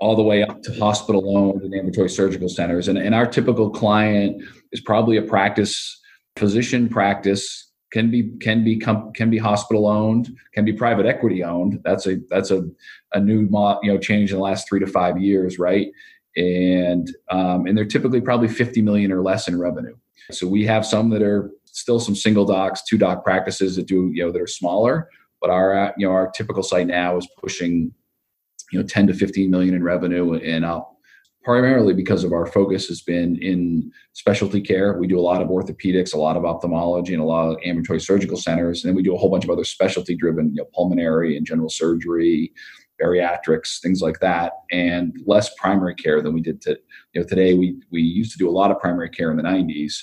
all the way up to hospital owned and ambulatory surgical centers, and and our typical client is probably a practice physician practice can be can be can be hospital owned can be private equity owned that's a that's a, a new you know change in the last three to five years right and um, and they're typically probably 50 million or less in revenue. So we have some that are still some single docs, two doc practices that do you know that are smaller, but our uh, you know our typical site now is pushing you know 10 to 15 million in revenue and up primarily because of our focus has been in specialty care. We do a lot of orthopedics, a lot of ophthalmology, and a lot of ambulatory surgical centers. And then we do a whole bunch of other specialty driven, you know, pulmonary and general surgery, bariatrics, things like that, and less primary care than we did to, you know, today. We we used to do a lot of primary care in the 90s.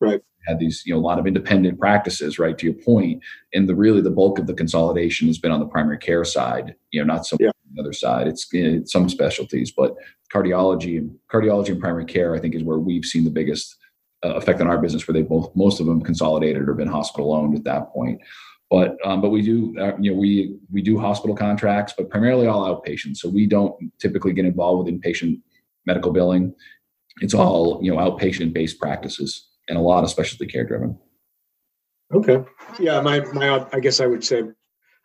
Right. Had these, you know, a lot of independent practices, right? To your point, and the really the bulk of the consolidation has been on the primary care side. You know, not so yeah. the other side. It's, it's some specialties, but cardiology and cardiology and primary care, I think, is where we've seen the biggest uh, effect on our business, where they both most of them consolidated or been hospital owned at that point. But um, but we do uh, you know we we do hospital contracts, but primarily all outpatient. So we don't typically get involved with inpatient medical billing. It's all you know outpatient based practices and a lot of specialty care driven. Okay. Yeah, my my I guess I would say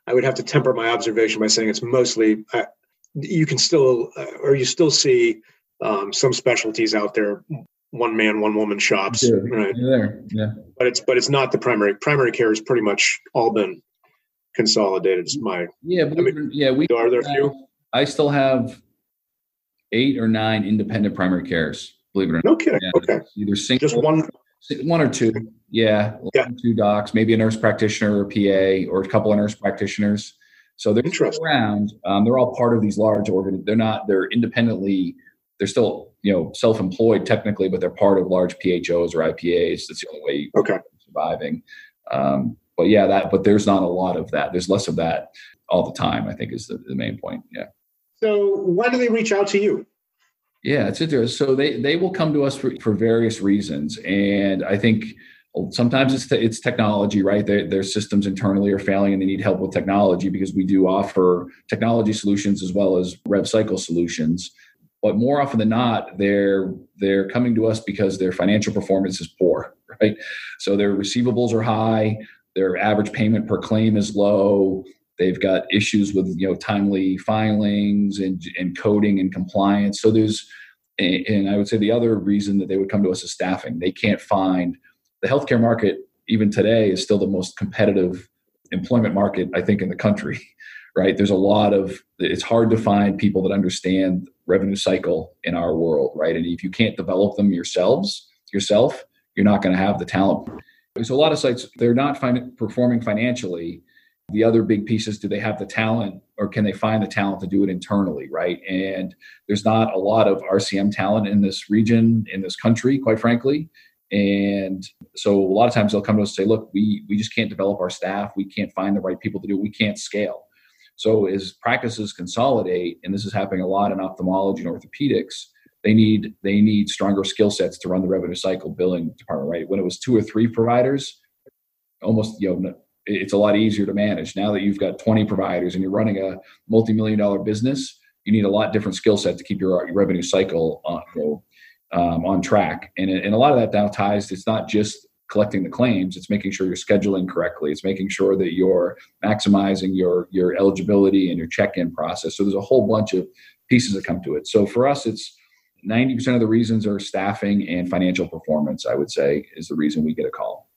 I would have to temper my observation by saying it's mostly uh, you can still uh, or you still see um, some specialties out there one man, one woman shops. Right. there. Yeah. But it's but it's not the primary. Primary care has pretty much all been consolidated. Is my yeah, I mean, yeah. We are there a few. I still have eight or nine independent primary cares. Believe it or not. No kidding. Yeah, okay. Either single, just one, one or two. Yeah, yeah. Two docs, maybe a nurse practitioner or PA, or a couple of nurse practitioners. So they're around. Um, they're all part of these large organ. They're not. They're independently. They're still you know self-employed technically, but they're part of large PHOs or IPAs. That's the only way. You okay. Surviving. Um, but yeah, that. But there's not a lot of that. There's less of that all the time. I think is the, the main point. Yeah. So why do they reach out to you? Yeah, it's interesting. So they they will come to us for, for various reasons, and I think sometimes it's it's technology, right? Their, their systems internally are failing, and they need help with technology because we do offer technology solutions as well as rev cycle solutions. But more often than not, they're they're coming to us because their financial performance is poor, right? So their receivables are high, their average payment per claim is low, They've got issues with you know timely filings and, and coding and compliance. So there's and I would say the other reason that they would come to us is staffing. They can't find the healthcare market even today is still the most competitive employment market I think in the country. Right? There's a lot of it's hard to find people that understand revenue cycle in our world, right? And if you can't develop them yourselves yourself, you're not going to have the talent. So a lot of sites they're not fin- performing financially the other big piece is do they have the talent or can they find the talent to do it internally, right? And there's not a lot of RCM talent in this region, in this country, quite frankly. And so a lot of times they'll come to us and say, look, we, we just can't develop our staff. We can't find the right people to do it. We can't scale. So as practices consolidate, and this is happening a lot in ophthalmology and orthopedics, they need they need stronger skill sets to run the revenue cycle billing department, right? When it was two or three providers, almost you know it's a lot easier to manage. Now that you've got 20 providers and you're running a multi-million dollar business, you need a lot different skill set to keep your, your revenue cycle on, um, on track. And, and a lot of that now ties, it's not just collecting the claims, it's making sure you're scheduling correctly. It's making sure that you're maximizing your, your eligibility and your check-in process. So there's a whole bunch of pieces that come to it. So for us, it's 90% of the reasons are staffing and financial performance, I would say, is the reason we get a call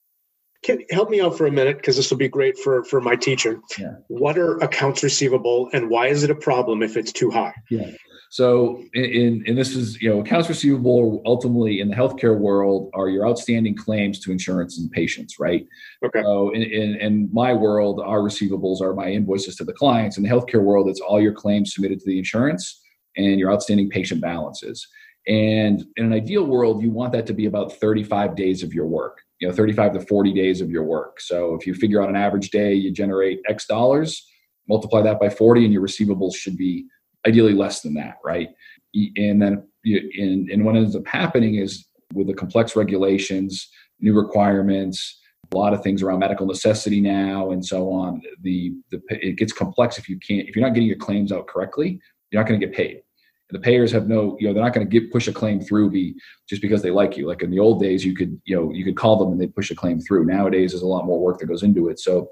can help me out for a minute because this will be great for for my teacher Yeah. What are accounts receivable, and why is it a problem if it's too high? Yeah. So, in and this is you know accounts receivable ultimately in the healthcare world are your outstanding claims to insurance and patients, right? Okay. So, in, in, in my world, our receivables are my invoices to the clients. In the healthcare world, it's all your claims submitted to the insurance and your outstanding patient balances. And in an ideal world, you want that to be about 35 days of your work you know 35 to 40 days of your work so if you figure out an average day you generate x dollars multiply that by 40 and your receivables should be ideally less than that right? And then and, and what ends up happening is with the complex regulations new requirements a lot of things around medical necessity now and so on the, the it gets complex if you can't if you're not getting your claims out correctly you're not going to get paid. The payers have no you know they're not going to get push a claim through be just because they like you. Like in the old days you could you know you could call them and they push a claim through. Nowadays there's a lot more work that goes into it. So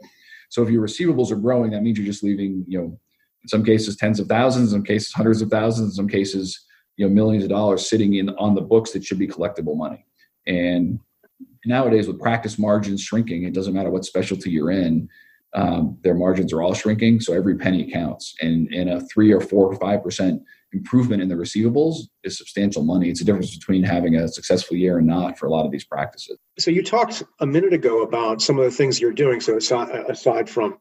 so if your receivables are growing that means you're just leaving you know in some cases tens of thousands in some cases hundreds of thousands in some cases you know millions of dollars sitting in on the books that should be collectible money and nowadays with practice margins shrinking it doesn't matter what specialty you're in um, their margins are all shrinking so every penny counts and in a three or four or five percent improvement in the receivables is substantial money. It's a difference between having a successful year and not for a lot of these practices. So you talked a minute ago about some of the things you're doing. So aside, aside from,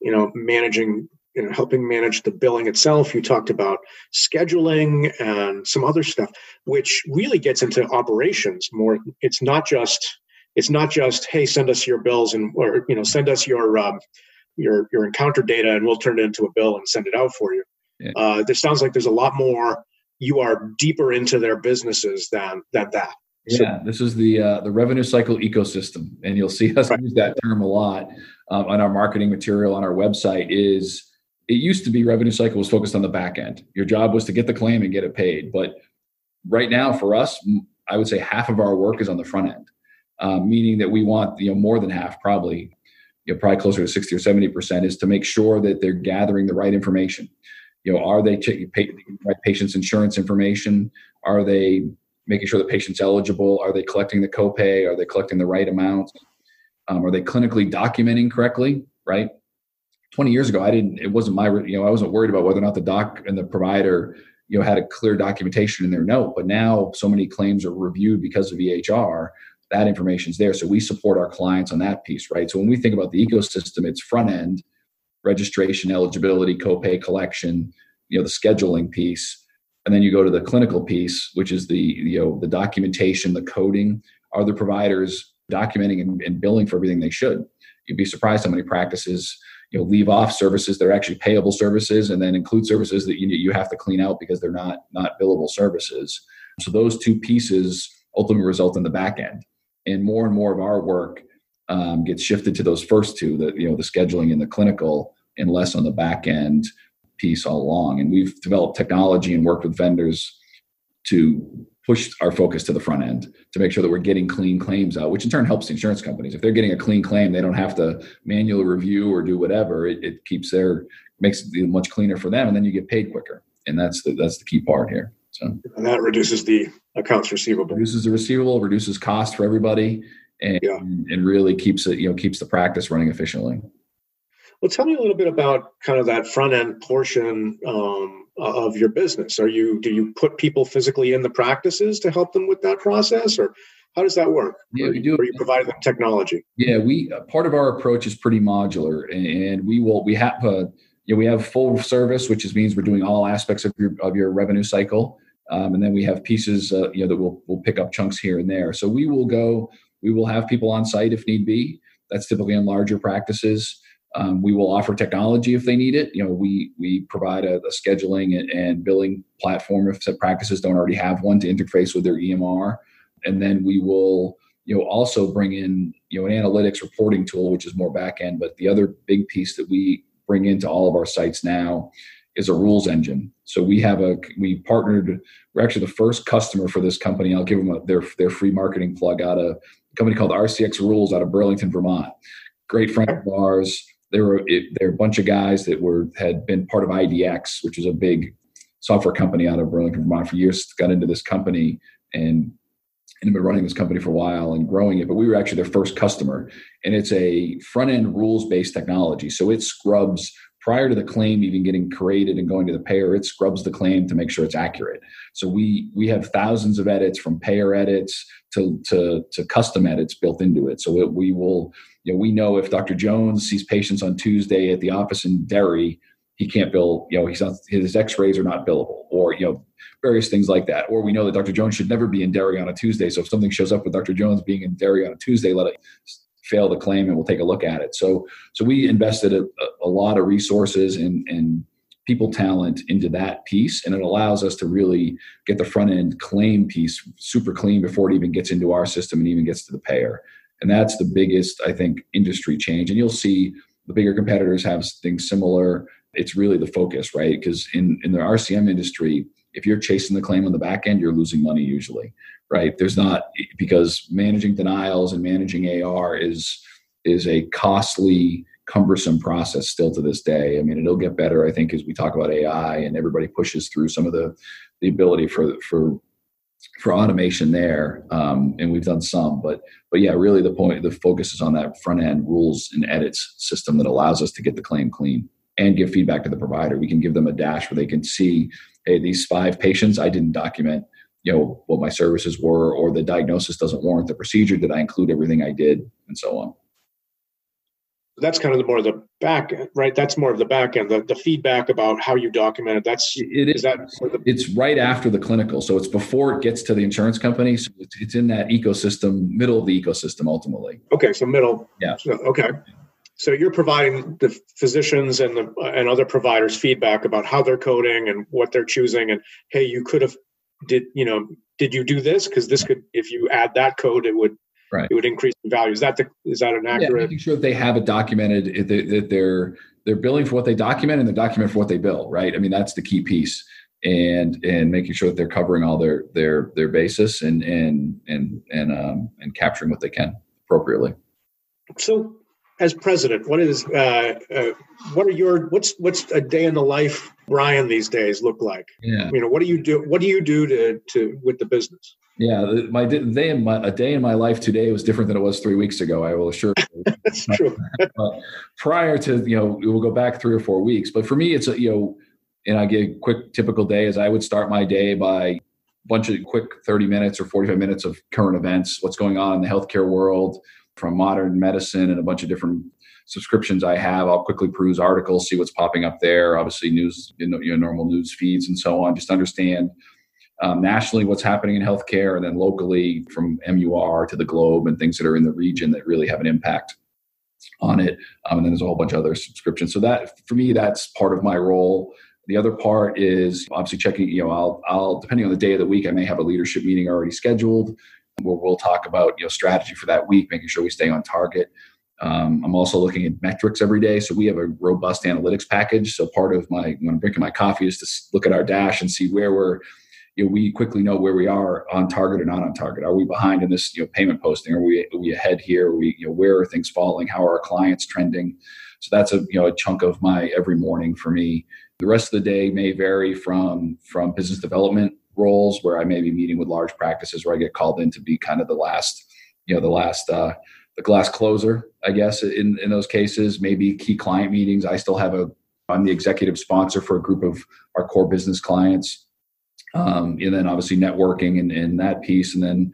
you know, managing, you know, helping manage the billing itself, you talked about scheduling and some other stuff, which really gets into operations more. It's not just, it's not just, hey, send us your bills and, or, you know, send us your, um, your, your encounter data and we'll turn it into a bill and send it out for you yeah. Uh, there sounds like there's a lot more. You are deeper into their businesses than than that. Yeah, so, this is the uh, the revenue cycle ecosystem, and you'll see us right. use that term a lot um, on our marketing material on our website. Is it used to be revenue cycle was focused on the back end. Your job was to get the claim and get it paid, but right now for us, I would say half of our work is on the front end, um, meaning that we want you know more than half, probably you know probably closer to sixty or seventy percent, is to make sure that they're gathering the right information. You know are they taking right patient's insurance information? Are they making sure the patient's eligible? Are they collecting the copay? Are they collecting the right amount um, are they clinically documenting correctly right 20 years ago, I didn't, it wasn't my, you know, I wasn't worried about whether or not the doc and the provider, you know, had a clear documentation in their note. But now so many claims are reviewed because of EHR, that information is there. So we support our clients on that piece, right? So when we think about the ecosystem, it's front end, registration, eligibility, copay collection, you know, the scheduling piece. And then you go to the clinical piece, which is the, you know, the documentation, the coding. Are the providers documenting and, and billing for everything they should? You'd be surprised how many practices you know leave off services that are actually payable services and then include services that you you have to clean out because they're not not billable services. So those two pieces ultimately result in the back end. And more and more of our work um, gets shifted to those first two the you know the scheduling and the clinical and less on the back end piece all along. And we've developed technology and worked with vendors to push our focus to the front end to make sure that we're getting clean claims out, which in turn helps the insurance companies. If they're getting a clean claim, they don't have to manually review or do whatever. It, it keeps their makes it much cleaner for them, and then you get paid quicker. And that's the that's the key part here. So and that reduces the accounts receivable. Reduces the receivable, reduces cost for everybody, and yeah. and really keeps it you know keeps the practice running efficiently. Well, tell me a little bit about kind of that front end portion. Um, of your business? Are you do you put people physically in the practices to help them with that process, or how does that work? Yeah, we do. Are you providing them technology? Yeah, we uh, part of our approach is pretty modular, and we will we have uh, you know, we have full service, which is, means we're doing all aspects of your of your revenue cycle, um, and then we have pieces uh, you know that will will pick up chunks here and there. So we will go. We will have people on site if need be. That's typically in larger practices. Um, we will offer technology if they need it. You know, we we provide a, a scheduling and, and, billing platform if practices don't already have one to interface with their EMR, and then we will you know also bring in you know an analytics reporting tool which is more back end. But the other big piece that we bring into all of our sites now is a rules engine. So we have a we partnered. We're actually the first customer for this company. I'll give them a, their their free marketing plug out of a company called RCxRules out of Burlington, Vermont. Great friend of ours there were it, there were a bunch of guys that were had been part of IDX, which is a big software company out of Burlington, Vermont, for years. Got into this company and and been running this company for a while and growing it. But we were actually their first customer, and it's a front end rules based technology. So it scrubs prior to the claim even getting created and going to the payer. It scrubs the claim to make sure it's accurate. So we we have thousands of edits from payer edits to to to custom edits built into it. So it, we will you know, we know if Dr. Jones sees patients on Tuesday at the office in Derry, he can't bill, you know, he's not, his x-rays are not billable or, you know, various things like that. Or we know that Dr. Jones should never be in Derry on a Tuesday. So if something shows up with Dr. Jones being in Derry on a Tuesday, let it fail the claim and we'll take a look at it. So, so we invested a, a lot of resources and, and people talent into that piece. And it allows us to really get the front end claim piece super clean before it even gets into our system and even gets to the payer. And that's the biggest, I think, industry change. And you'll see the bigger competitors have things similar. It's really the focus, right? Because in, in the RCM industry, if you're chasing the claim on the back end, you're losing money usually, right? There's not because managing denials and managing AR is is a costly, cumbersome process still to this day. I mean, it'll get better, I think, as we talk about AI and everybody pushes through some of the the ability for for for automation there, um, and we've done some. But but yeah, really the point, the focus is on that front end rules and edits system that allows us to get the claim clean and give feedback to the provider. We can give them a dash where they can see, hey, these five patients I didn't document, you know, what my services were, or the diagnosis doesn't warrant the procedure. Did I include everything I did, and so on that's kind of the more of the back end, right? That's more of the back end, the, the feedback about how you document it. That's it is, is that the, it's right after the clinical. So it's before it gets to the insurance company. So it's, it's in that ecosystem, middle of the ecosystem ultimately. Okay. So middle. Yeah. So, okay. So you're providing the physicians and the and other providers feedback about how they're coding and what they're choosing and hey, you could have did you know did you do this because this could if you add that code it would right. it would increase the value. Is that the is that an accurate? Yeah, making sure that they have it documented that they're they're billing for what they document and they're document for what they bill. Right. I mean that's the key piece, and and making sure that they're covering all their their their basis and and and and um and capturing what they can appropriately. So as president, what is uh, uh, what are your what's what's a day in the life Brian these days look like? Yeah, you know, what do you do? What do you do to to with the business? Yeah, my day in my a day in my life today was different than it was three weeks ago. I will assure you. That's true. prior to you know, we'll go back three or four weeks. But for me, it's a you know, and I get a quick typical day is I would start my day by a bunch of quick 30 minutes or 45 minutes of current events, what's going on in the healthcare world, from modern medicine and a bunch of different subscriptions I have. I'll quickly peruse articles, see what's popping up there. Obviously, news, you know, your normal news feeds and so on. Just understand um, nationally what's happening in healthcare, and then locally from MUR to the globe and things that are in the region that really have an impact on it. Um, and then there's a whole bunch of other subscriptions. So that for me, that's part of my role. The other part is obviously checking. You know, I'll, I'll depending on the day of the week, I may have a leadership meeting already scheduled where we'll talk about you know strategy for that week, making sure we stay on target. Um, I'm also looking at metrics every day. So we have a robust analytics package. So part of my when I'm drinking my coffee is to look at our dash and see where we're you know, we quickly know where we are on target or not on target. Are we behind in this, you know, payment posting? Are we, are we ahead here? Are we, you know, where are things falling? How are our clients trending? So that's a, you know, a chunk of my every morning for me. The rest of the day may vary from, from business development roles where I may be meeting with large practices where I get called in to be kind of the last, you know, the last, uh, the glass closer, I guess, in, in those cases, maybe key client meetings. I still have a, I'm the executive sponsor for a group of our core business clients. Um, and then obviously networking and, and that piece. And then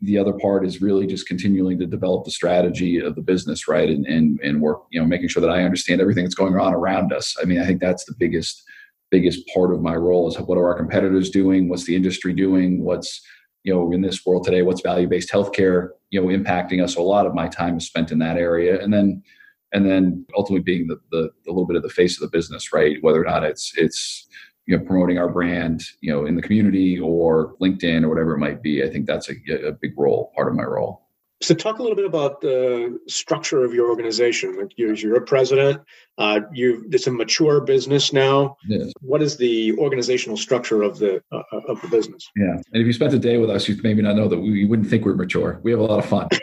the other part is really just continuing to develop the strategy of the business right? And, and and work you know making sure that i understand everything that's going on around us. I mean i think that's the biggest biggest part of my role is what are our competitors doing? What's the industry doing? What's you know in this world today what's value based healthcare you know impacting us a lot of my time is spent in that area. And then and then ultimately being the, the, the little bit of the face of the business right? Whether or not it's it's you know promoting our brand you know in the community or linkedin or whatever it might be i think that's a, a big role part of my role so talk a little bit about the structure of your organization. Like you're, you're a president uh, you it's a mature business now. Yes. what is the organizational structure of the uh, of the business? Yeah. And if you spent a day with us you maybe not know that we, you wouldn't think we're mature. We have a lot of fun.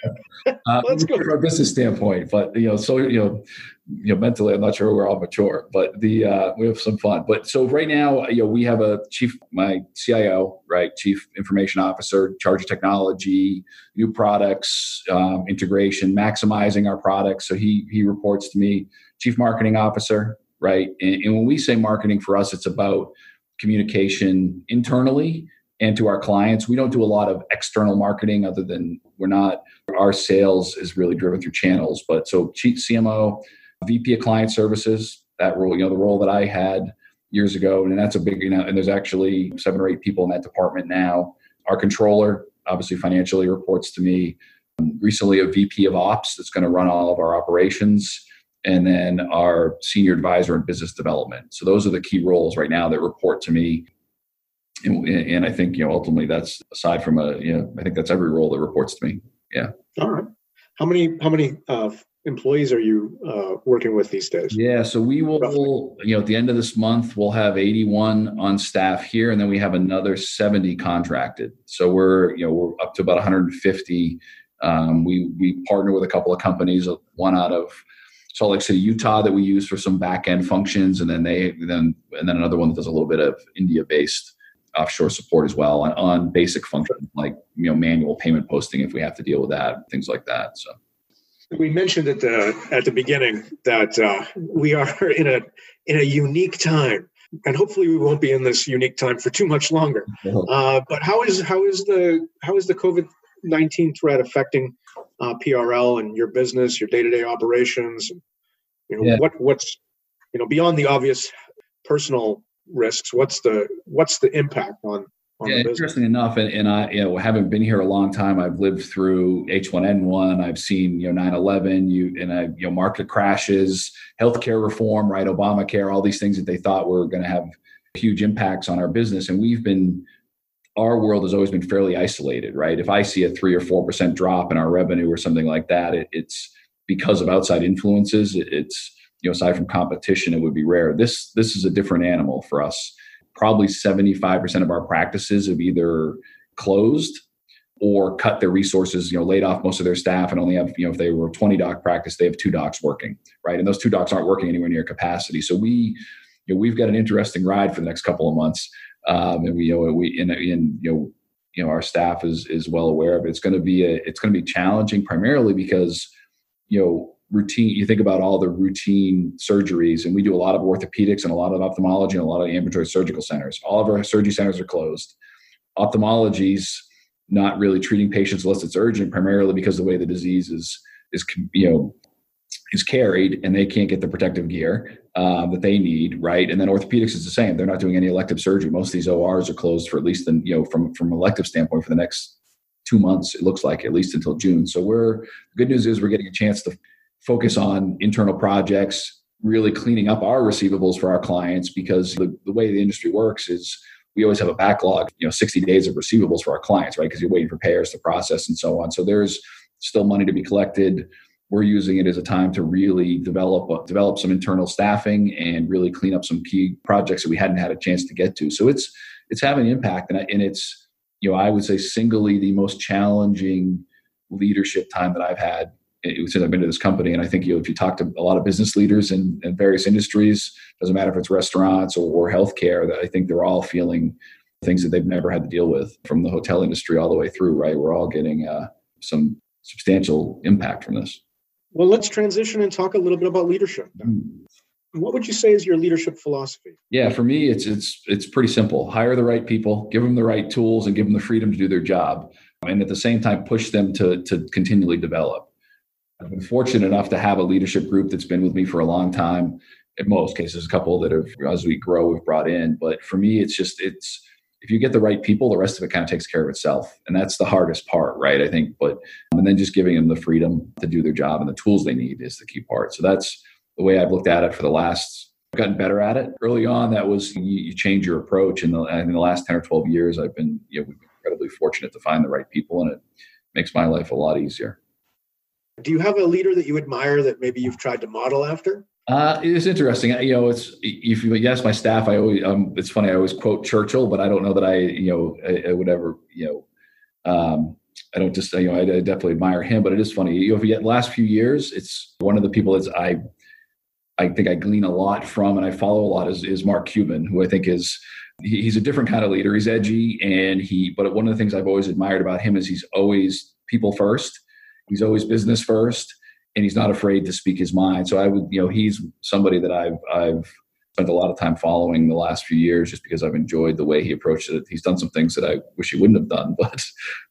Uh, Let's go. from a business standpoint but you know so you know you know mentally i'm not sure we're all mature but the uh, we have some fun. But so right now you know we have a chief my cio right chief information officer charge of technology new products um, integration maximizing our products. So he he reports to me chief marketing officer right? And, and when we say marketing for us it's about communication internally and to our clients. We don't do a lot of external marketing other than we're not our sales is really driven through channels. But so chief cmo VP of Client Services, that role, you know, the role that I had years ago, and that's a big, you know, and there's actually seven or eight people in that department now. Our controller, obviously financially, reports to me. Um, recently, a VP of Ops that's going to run all of our operations, and then our senior advisor in business development. So those are the key roles right now that report to me. And, and I think you know ultimately that's aside from a you know I think that's every role that reports to me. Yeah. All right. How many how many uh, employees are you uh, working with these days? Yeah, so we will, you know, at the end of this month, we'll have 81 on staff here, and then we have another 70 contracted. So we're, you know, we're up to about 150. Um, we we partner with a couple of companies, one out of Salt Lake City, Utah, that we use for some back end functions, and then they then and then another one that does a little bit of India based offshore support as well on, on basic functions like you know manual payment posting if we have to deal with that, things like that. So we mentioned at the at the beginning that uh, we are in a in a unique time, and hopefully we won't be in this unique time for too much longer. Uh, but how is how is the how is the COVID nineteen threat affecting uh, PRL and your business, your day to day operations? You know yeah. what what's you know beyond the obvious personal risks. What's the what's the impact on yeah, interesting enough, and, and I, you know, haven't been here a long time. I've lived through H1N1. I've seen, you know, 9/11. You and I, you know, market crashes, healthcare reform, right, Obamacare, all these things that they thought were going to have huge impacts on our business, and we've been. Our world has always been fairly isolated, right? If I see a three or four percent drop in our revenue or something like that, it, it's because of outside influences. It, it's you know, aside from competition, it would be rare. This this is a different animal for us probably 75% of our practices have either closed or cut their resources, you know, laid off most of their staff and only have, you know, if they were a 20 doc practice, they have two docs working, right? And those two docs aren't working anywhere near capacity. So we, you know, we've got an interesting ride for the next couple of months. Um, and we, you know, we, in, you know, you know our staff is is well aware of it. It's going to be a it's going to be challenging primarily because you know routine you think about all the routine surgeries and we do a lot of orthopedics and a lot of ophthalmology and a lot of ambulatory surgical centers all of our surgery centers are closed ophthalmology's not really treating patients unless it's urgent primarily because the way the disease is is you know is carried and they can't get the protective gear uh, that they need, right? And then orthopedics is the same. They're not doing any elective surgery. Most of these ORs are closed for at least, the, you know, from from elective standpoint for the next two months. It looks like at least until June. So we're the good news is we're getting a chance to focus on internal projects, really cleaning up our receivables for our clients because the, the way the industry works is we always have a backlog, you know, 60 days of receivables for our clients, right? Because you're waiting for payers to process and so on. So there's still money to be collected we're using it as a time to really develop uh, develop some internal staffing and really clean up some key projects that we hadn't had a chance to get to. So it's it's having an impact, and, and it's you know I would say singly the most challenging leadership time that I've had since I've been to this company. And I think you know, if you talk to a lot of business leaders in, in various industries, doesn't matter if it's restaurants or, or healthcare, that I think they're all feeling things that they've never had to deal with from the hotel industry all the way through. Right, we're all getting uh, some substantial impact from this. Well, let's transition and talk a little bit about leadership. What would you say is your leadership philosophy? Yeah, for me, it's it's it's pretty simple. Hire the right people, give them the right tools, and give them the freedom to do their job, and at the same time, push them to to continually develop. I've been fortunate enough to have a leadership group that's been with me for a long time. In most cases, a couple that have, as we grow, we've brought in. But for me, it's just it's if you get the right people, the rest of it kind of takes care of itself. And that's the hardest part, right? I think. But um, and then just giving them the freedom to do their job and the tools they need is the key part. So that's the way I've looked at it for the last I've gotten better at it. Early on, that was you, you change your approach. And in the last 10 or 12 years, I've been, you know, we've been incredibly fortunate to find the right people and it makes my life a lot easier. Do you have a leader that you admire that maybe you've tried to model after? Uh, it's interesting. You know, it's if you my staff, I always um, it's funny. I always quote Churchill, but I don't know that I you know I, I would ever you know um, I don't just you know I, I, definitely admire him. But it is funny. You know, if you get last few years, it's one of the people that I I think I glean a lot from and I follow a lot is, is Mark Cuban, who I think is he, he's a different kind of leader. He's edgy and he. But one of the things I've always admired about him is he's always people first. He's always business first and he's not afraid to speak his mind. So I would, you know, he's somebody that I've I've spent a lot of time following the last few years just because I've enjoyed the way he approached it. He's done some things that I wish he wouldn't have done, but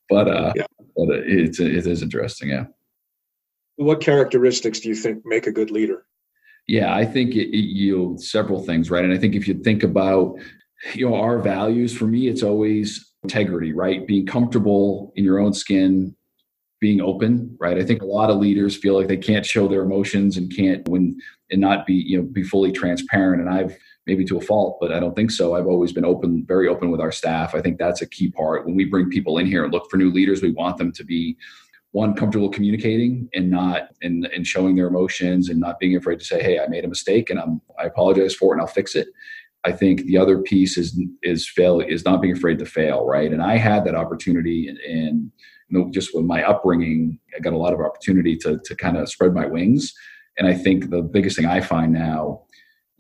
but uh, yeah. but it's it is interesting. Yeah. What characteristics do you think make a good leader? Yeah, I think it, it, you several things, right? And I think if you think about you know our values, for me, it's always integrity, right? Being comfortable in your own skin, being open right? I think a lot of leaders feel like they can't show their emotions and can't when and not be you know be fully transparent. And i've maybe to a fault but i don't think so. I've always been open very open with our staff. I think that's a key part. When we bring people in here and look for new leaders we want them to be one comfortable communicating and not and, and showing their emotions and not being afraid to say hey i made a mistake and i'm i apologize for it and i'll fix it. I think the other piece is is fail is not being afraid to fail right? And i had that opportunity and you know, just with my upbringing, I got a lot of opportunity to to kind of spread my wings. And I think the biggest thing I find now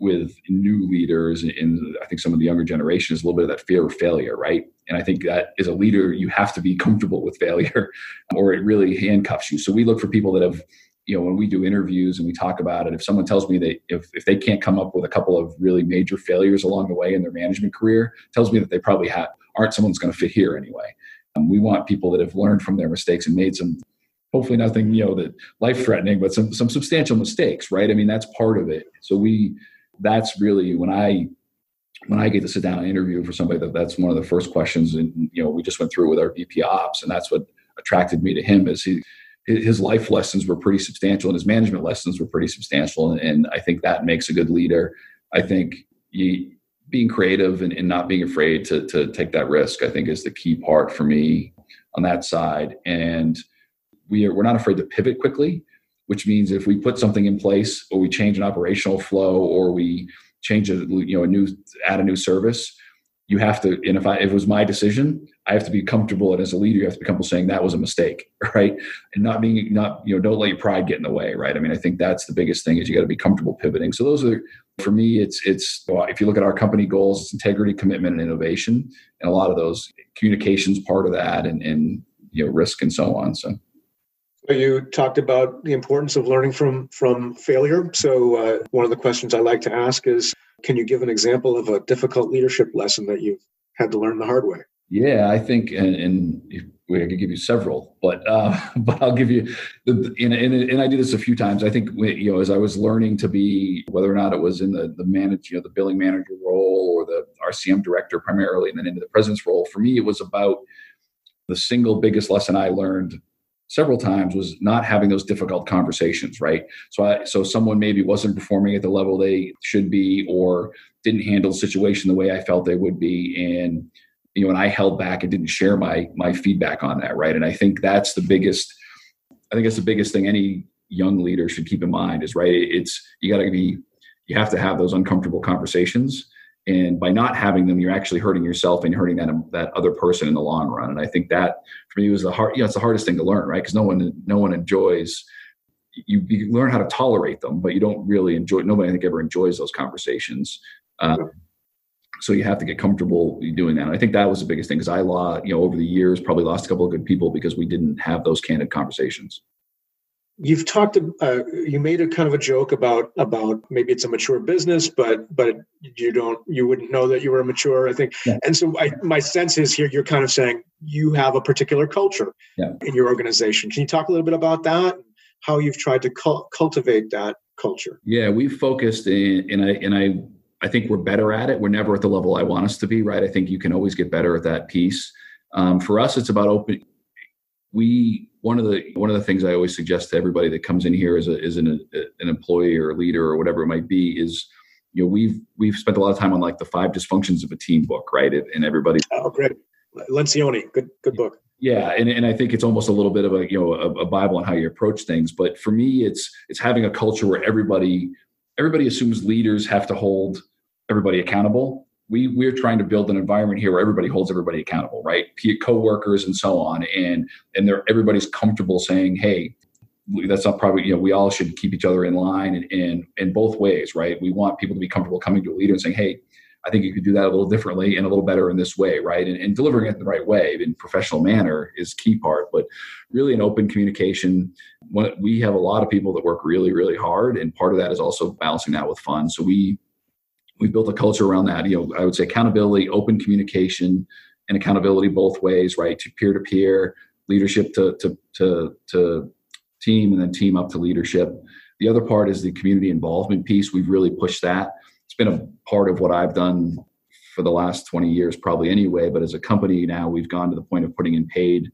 with new leaders in I think some of the younger generation is a little bit of that fear of failure, right? And I think that as a leader, you have to be comfortable with failure or it really handcuffs you. So we look for people that have, you know, when we do interviews and we talk about it, if someone tells me that if, if they can't come up with a couple of really major failures along the way in their management career, tells me that they probably have aren't someone's going to fit here anyway. Um, we want people that have learned from their mistakes and made some, hopefully nothing, you know, that life threatening, but some some substantial mistakes, right? I mean, that's part of it. So we, that's really when I when I get to sit down and interview for somebody, that that's one of the first questions. And you know, we just went through with our VP Ops, and that's what attracted me to him. Is he his life lessons were pretty substantial, and his management lessons were pretty substantial, and, and I think that makes a good leader. I think you being creative and, and not being afraid to, to take that risk, I think is the key part for me on that side. And we are, we're not afraid to pivot quickly, which means if we put something in place or we change an operational flow or we change a, you know, a new, add a new service, you have to, and if I, if it was my decision, I have to be comfortable. And as a leader, you have to be comfortable saying that was a mistake, right? And not being, not, you know, don't let your pride get in the way, right? I mean, I think that's the biggest thing is you got to be comfortable pivoting. So those are for me, it's it's if you look at our company goals, it's integrity, commitment, and innovation, and a lot of those communications part of that, and, and you know risk and so on. So. You talked about the importance of learning from from failure. So uh, one of the questions I like to ask is, can you give an example of a difficult leadership lesson that you've had to learn the hard way? Yeah, I think, and, and I could give you several, but uh, but I'll give you, the, and, and, and I did this a few times. I think you know, as I was learning to be, whether or not it was in the the manage, you know, the billing manager role or the RCM director primarily, and then into the president's role. For me, it was about the single biggest lesson I learned several times was not having those difficult conversations right so i so someone maybe wasn't performing at the level they should be or didn't handle the situation the way i felt they would be and you know and i held back and didn't share my my feedback on that right? And i think that's the biggest i think that's the biggest thing any young leader should keep in mind is right it's you got to be you have to have those uncomfortable conversations. And by not having them you're actually hurting yourself and hurting that that other person in the long run. And i think that for me was the hard you know it's the hardest thing to learn right? Because no one no one enjoys you, you, learn how to tolerate them but you don't really enjoy nobody i think ever enjoys those conversations. Um, so you have to get comfortable doing that. And i think that was the biggest thing because i lost you know over the years probably lost a couple of good people because we didn't have those candid conversations. You've talked uh, you made a kind of a joke about about maybe it's a mature business but but you don't you wouldn't know that you were mature i think. Yeah. and so I, my sense is here you're kind of saying you have a particular culture yeah. in your organization. Can you talk a little bit about that how you've tried to cu- cultivate that culture? Yeah we've focused in and i and i i think we're better at it. We're never at the level i want us to be right? I think you can always get better at that piece. Um, for us it's about open we one of the one of the things I always suggest to everybody that comes in here as a as an, a, an employee or a leader or whatever it might be is you know we've we've spent a lot of time on like the five dysfunctions of a team book right? And everybody oh great. Lencioni good good book. Yeah and, and i think it's almost a little bit of a you know a, a bible on how you approach things. But for me it's it's having a culture where everybody everybody assumes leaders have to hold everybody accountable we we're trying to build an environment here where everybody holds everybody accountable, right? Co-workers and so on, and and they're everybody's comfortable saying, hey, that's not probably you know we all should keep each other in line and in in both ways, right? We want people to be comfortable coming to a leader and saying, hey. I think you could do that a little differently and a little better in this way, right? And, and delivering it the right way in professional manner is key part. But really, an open communication. We have a lot of people that work really, really hard, and part of that is also balancing that with fun. So we we've built a culture around that. You know, I would say accountability, open communication, and accountability both ways, right? To peer to peer, leadership to to to to team, and then team up to leadership. The other part is the community involvement piece. We've really pushed that. It's been a part of what I've done for the last 20 years, probably anyway. But as a company now, we've gone to the point of putting in paid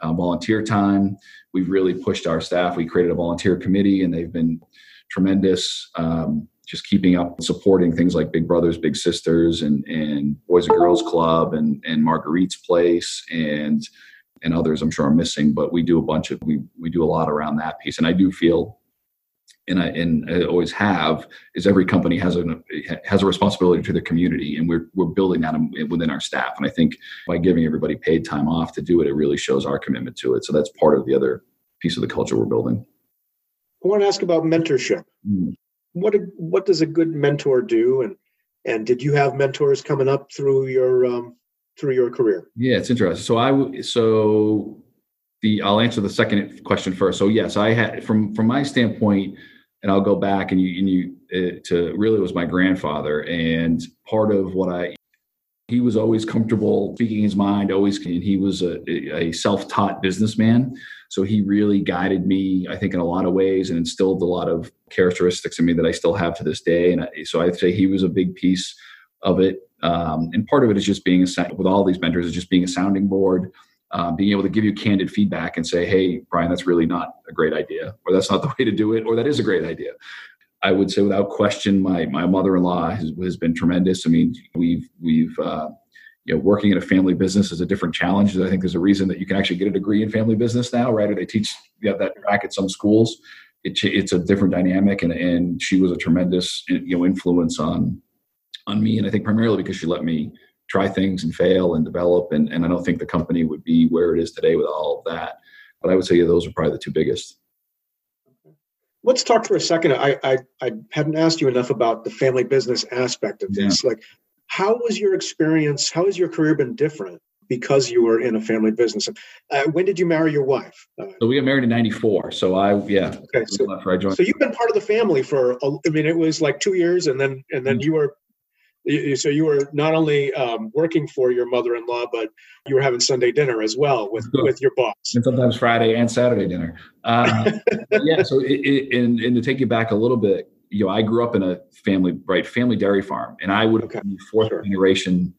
uh, volunteer time. We've really pushed our staff. We created a volunteer committee, and they've been tremendous. Um, just keeping up and supporting things like Big Brothers, Big Sisters, and and Boys and Girls Club, and and Marguerite's Place, and and others I'm sure I'm missing, but we do a bunch of we we do a lot around that piece, and I do feel. And I, and I always have is every company has a has a responsibility to their community, and we're we're building that within our staff. And I think by giving everybody paid time off to do it, it really shows our commitment to it. So that's part of the other piece of the culture we're building. I want to ask about mentorship. Mm what a, what does a good mentor do? And and did you have mentors coming up through your um, through your career? Yeah it's interesting. So i so the i'll answer the second question first. So yes i had from from my standpoint and i'll go back and you and you uh, to really was my grandfather and part of what i he was always comfortable speaking his mind always and he was a, a self-taught businessman so he really guided me, I think, in a lot of ways and instilled a lot of characteristics in me that I still have to this day. And I, so I'd say he was a big piece of it. Um, and part of it is just being a, with all these mentors is just being a sounding board, um, being able to give you candid feedback and say, "Hey, Brian, that's really not a great idea, or that's not the way to do it, or that is a great idea." I would say without question, my my mother in law has, has, been tremendous. I mean, we've we've uh, you know, working in a family business is a different challenge. I think there's a reason that you can actually get a degree in family business now, right? Or they teach you have that track at some schools. It, it's a different dynamic, and and she was a tremendous you know influence on on me, and I think primarily because she let me try things and fail and develop, and and I don't think the company would be where it is today with all of that. But I would say yeah, those are probably the two biggest. Let's talk for a second. I, I, I hadn't asked you enough about the family business aspect of this. Yeah. Like, how was your experience? How has your career been different because you were in a family business? Uh, when did you marry your wife? Uh, so we got married in '94. So I, yeah. Okay. So, so you've been part of the family for. I mean, it was like two years, and then and then mm-hmm. you were so you were not only um, working for your mother-in-law, but you were having Sunday dinner as well with with your boss, and sometimes Friday and Saturday dinner. Uh, yeah. So, it, it, and, and to take you back a little bit, you know, I grew up in a family, right, family dairy farm, and I would okay. be fourth sure. generation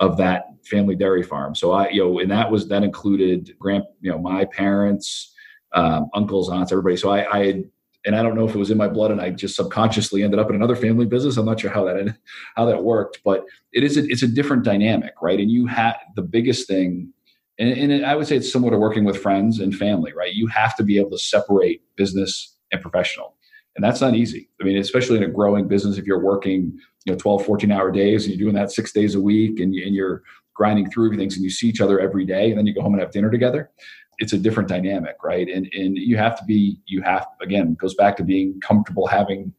of that family dairy farm. So I, you know, and that was that included grand, you know, my parents, um, uncles, aunts, everybody. So I, I had and I don't know if it was in my blood and I just subconsciously ended up in another family business. I'm not sure how that how that worked, but it is a, it's a different dynamic, right? And you have the biggest thing, and, and I would say it's similar to working with friends and family, right? You have to be able to separate business and professional, and that's not easy. I mean, especially in a growing business, if you're working, you know, 12, 14 hour days and you're doing that six days a week, and, you, and you're grinding through everything, and you see each other every day, and then you go home and have dinner together it's a different dynamic, right? And and you have to be you have again goes back to being comfortable having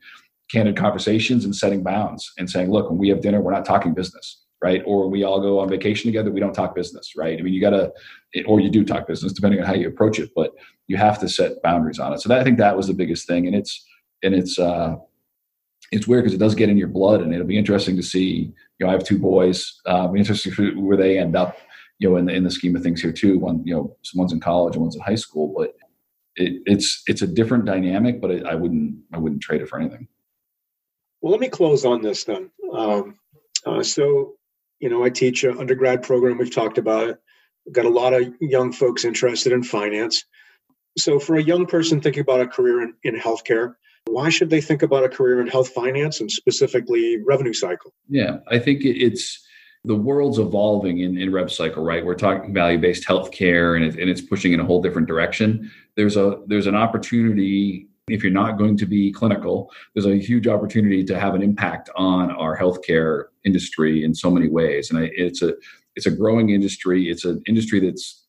candid conversations and setting bounds and saying, look, when we have dinner, we're not talking business, right? Or we all go on vacation together, we don't talk business, right? I mean, you got to, or you do talk business depending on how you approach it, but you have to set boundaries on it. So that, I think that was the biggest thing, and it's and it's uh, it's weird because it does get in your blood, and it'll be interesting to see. You know, I have two boys. Uh, interesting where they end up you know, in the in the scheme of things here too. One, you know, some one's in college and one's in high school, but it, it's it's a different dynamic. But it, I wouldn't I wouldn't trade it for anything. Well, let me close on this then. Um, uh, so, you know, I teach an undergrad program. We've talked about it. We've got a lot of young folks interested in finance. So, for a young person thinking about a career in, in healthcare, why should they think about a career in health finance and specifically revenue cycle? Yeah, I think it's the world's evolving in, in rev cycle right? We're talking value-based healthcare and, it, and it's pushing in a whole different direction. There's a there's an opportunity if you're not going to be clinical there's a huge opportunity to have an impact on our healthcare industry in so many ways. And I, it's a it's a growing industry. It's an industry that's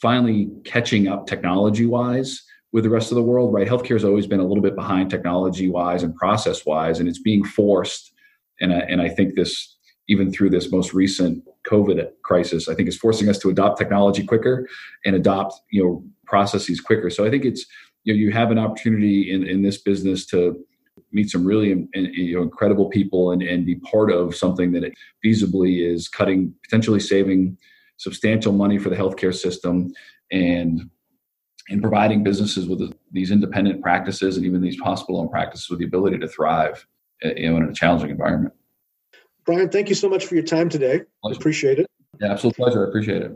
finally catching up technology wise with the rest of the world right? Healthcare has always been a little bit behind technology wise and process wise and it's being forced. And I, and I think this even through this most recent COVID crisis, I think is forcing us to adopt technology quicker and adopt, you know, processes quicker. So I think it's, you know, you have an opportunity in, in this business to meet some really you know, incredible people and, and be part of something that feasibly is cutting, potentially saving substantial money for the healthcare system and in providing businesses with these independent practices and even these hospital owned practices with the ability to thrive eh, you know, in a challenging environment. Brian, thank you so much for your time today. Pleasure. Appreciate it. Yeah, absolute pleasure. I appreciate it.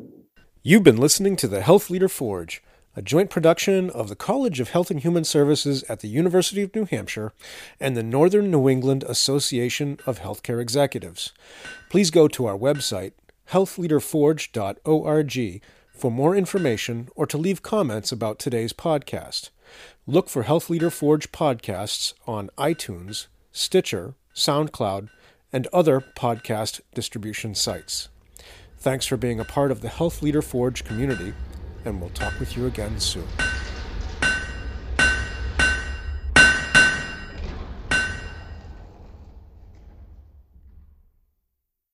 You've been listening to the Health Leader Forge, a joint production of the College of Health and Human Services at the University of New Hampshire and the Northern New England Association of Healthcare Executives. Please go to our website, healthleaderforge.org, for more information or to leave comments about today's podcast. Look for Health Leader Forge podcasts on iTunes, Stitcher, SoundCloud, and other podcast distribution sites. Thanks for being a part of the Health Leader Forge community, and we'll talk with you again soon.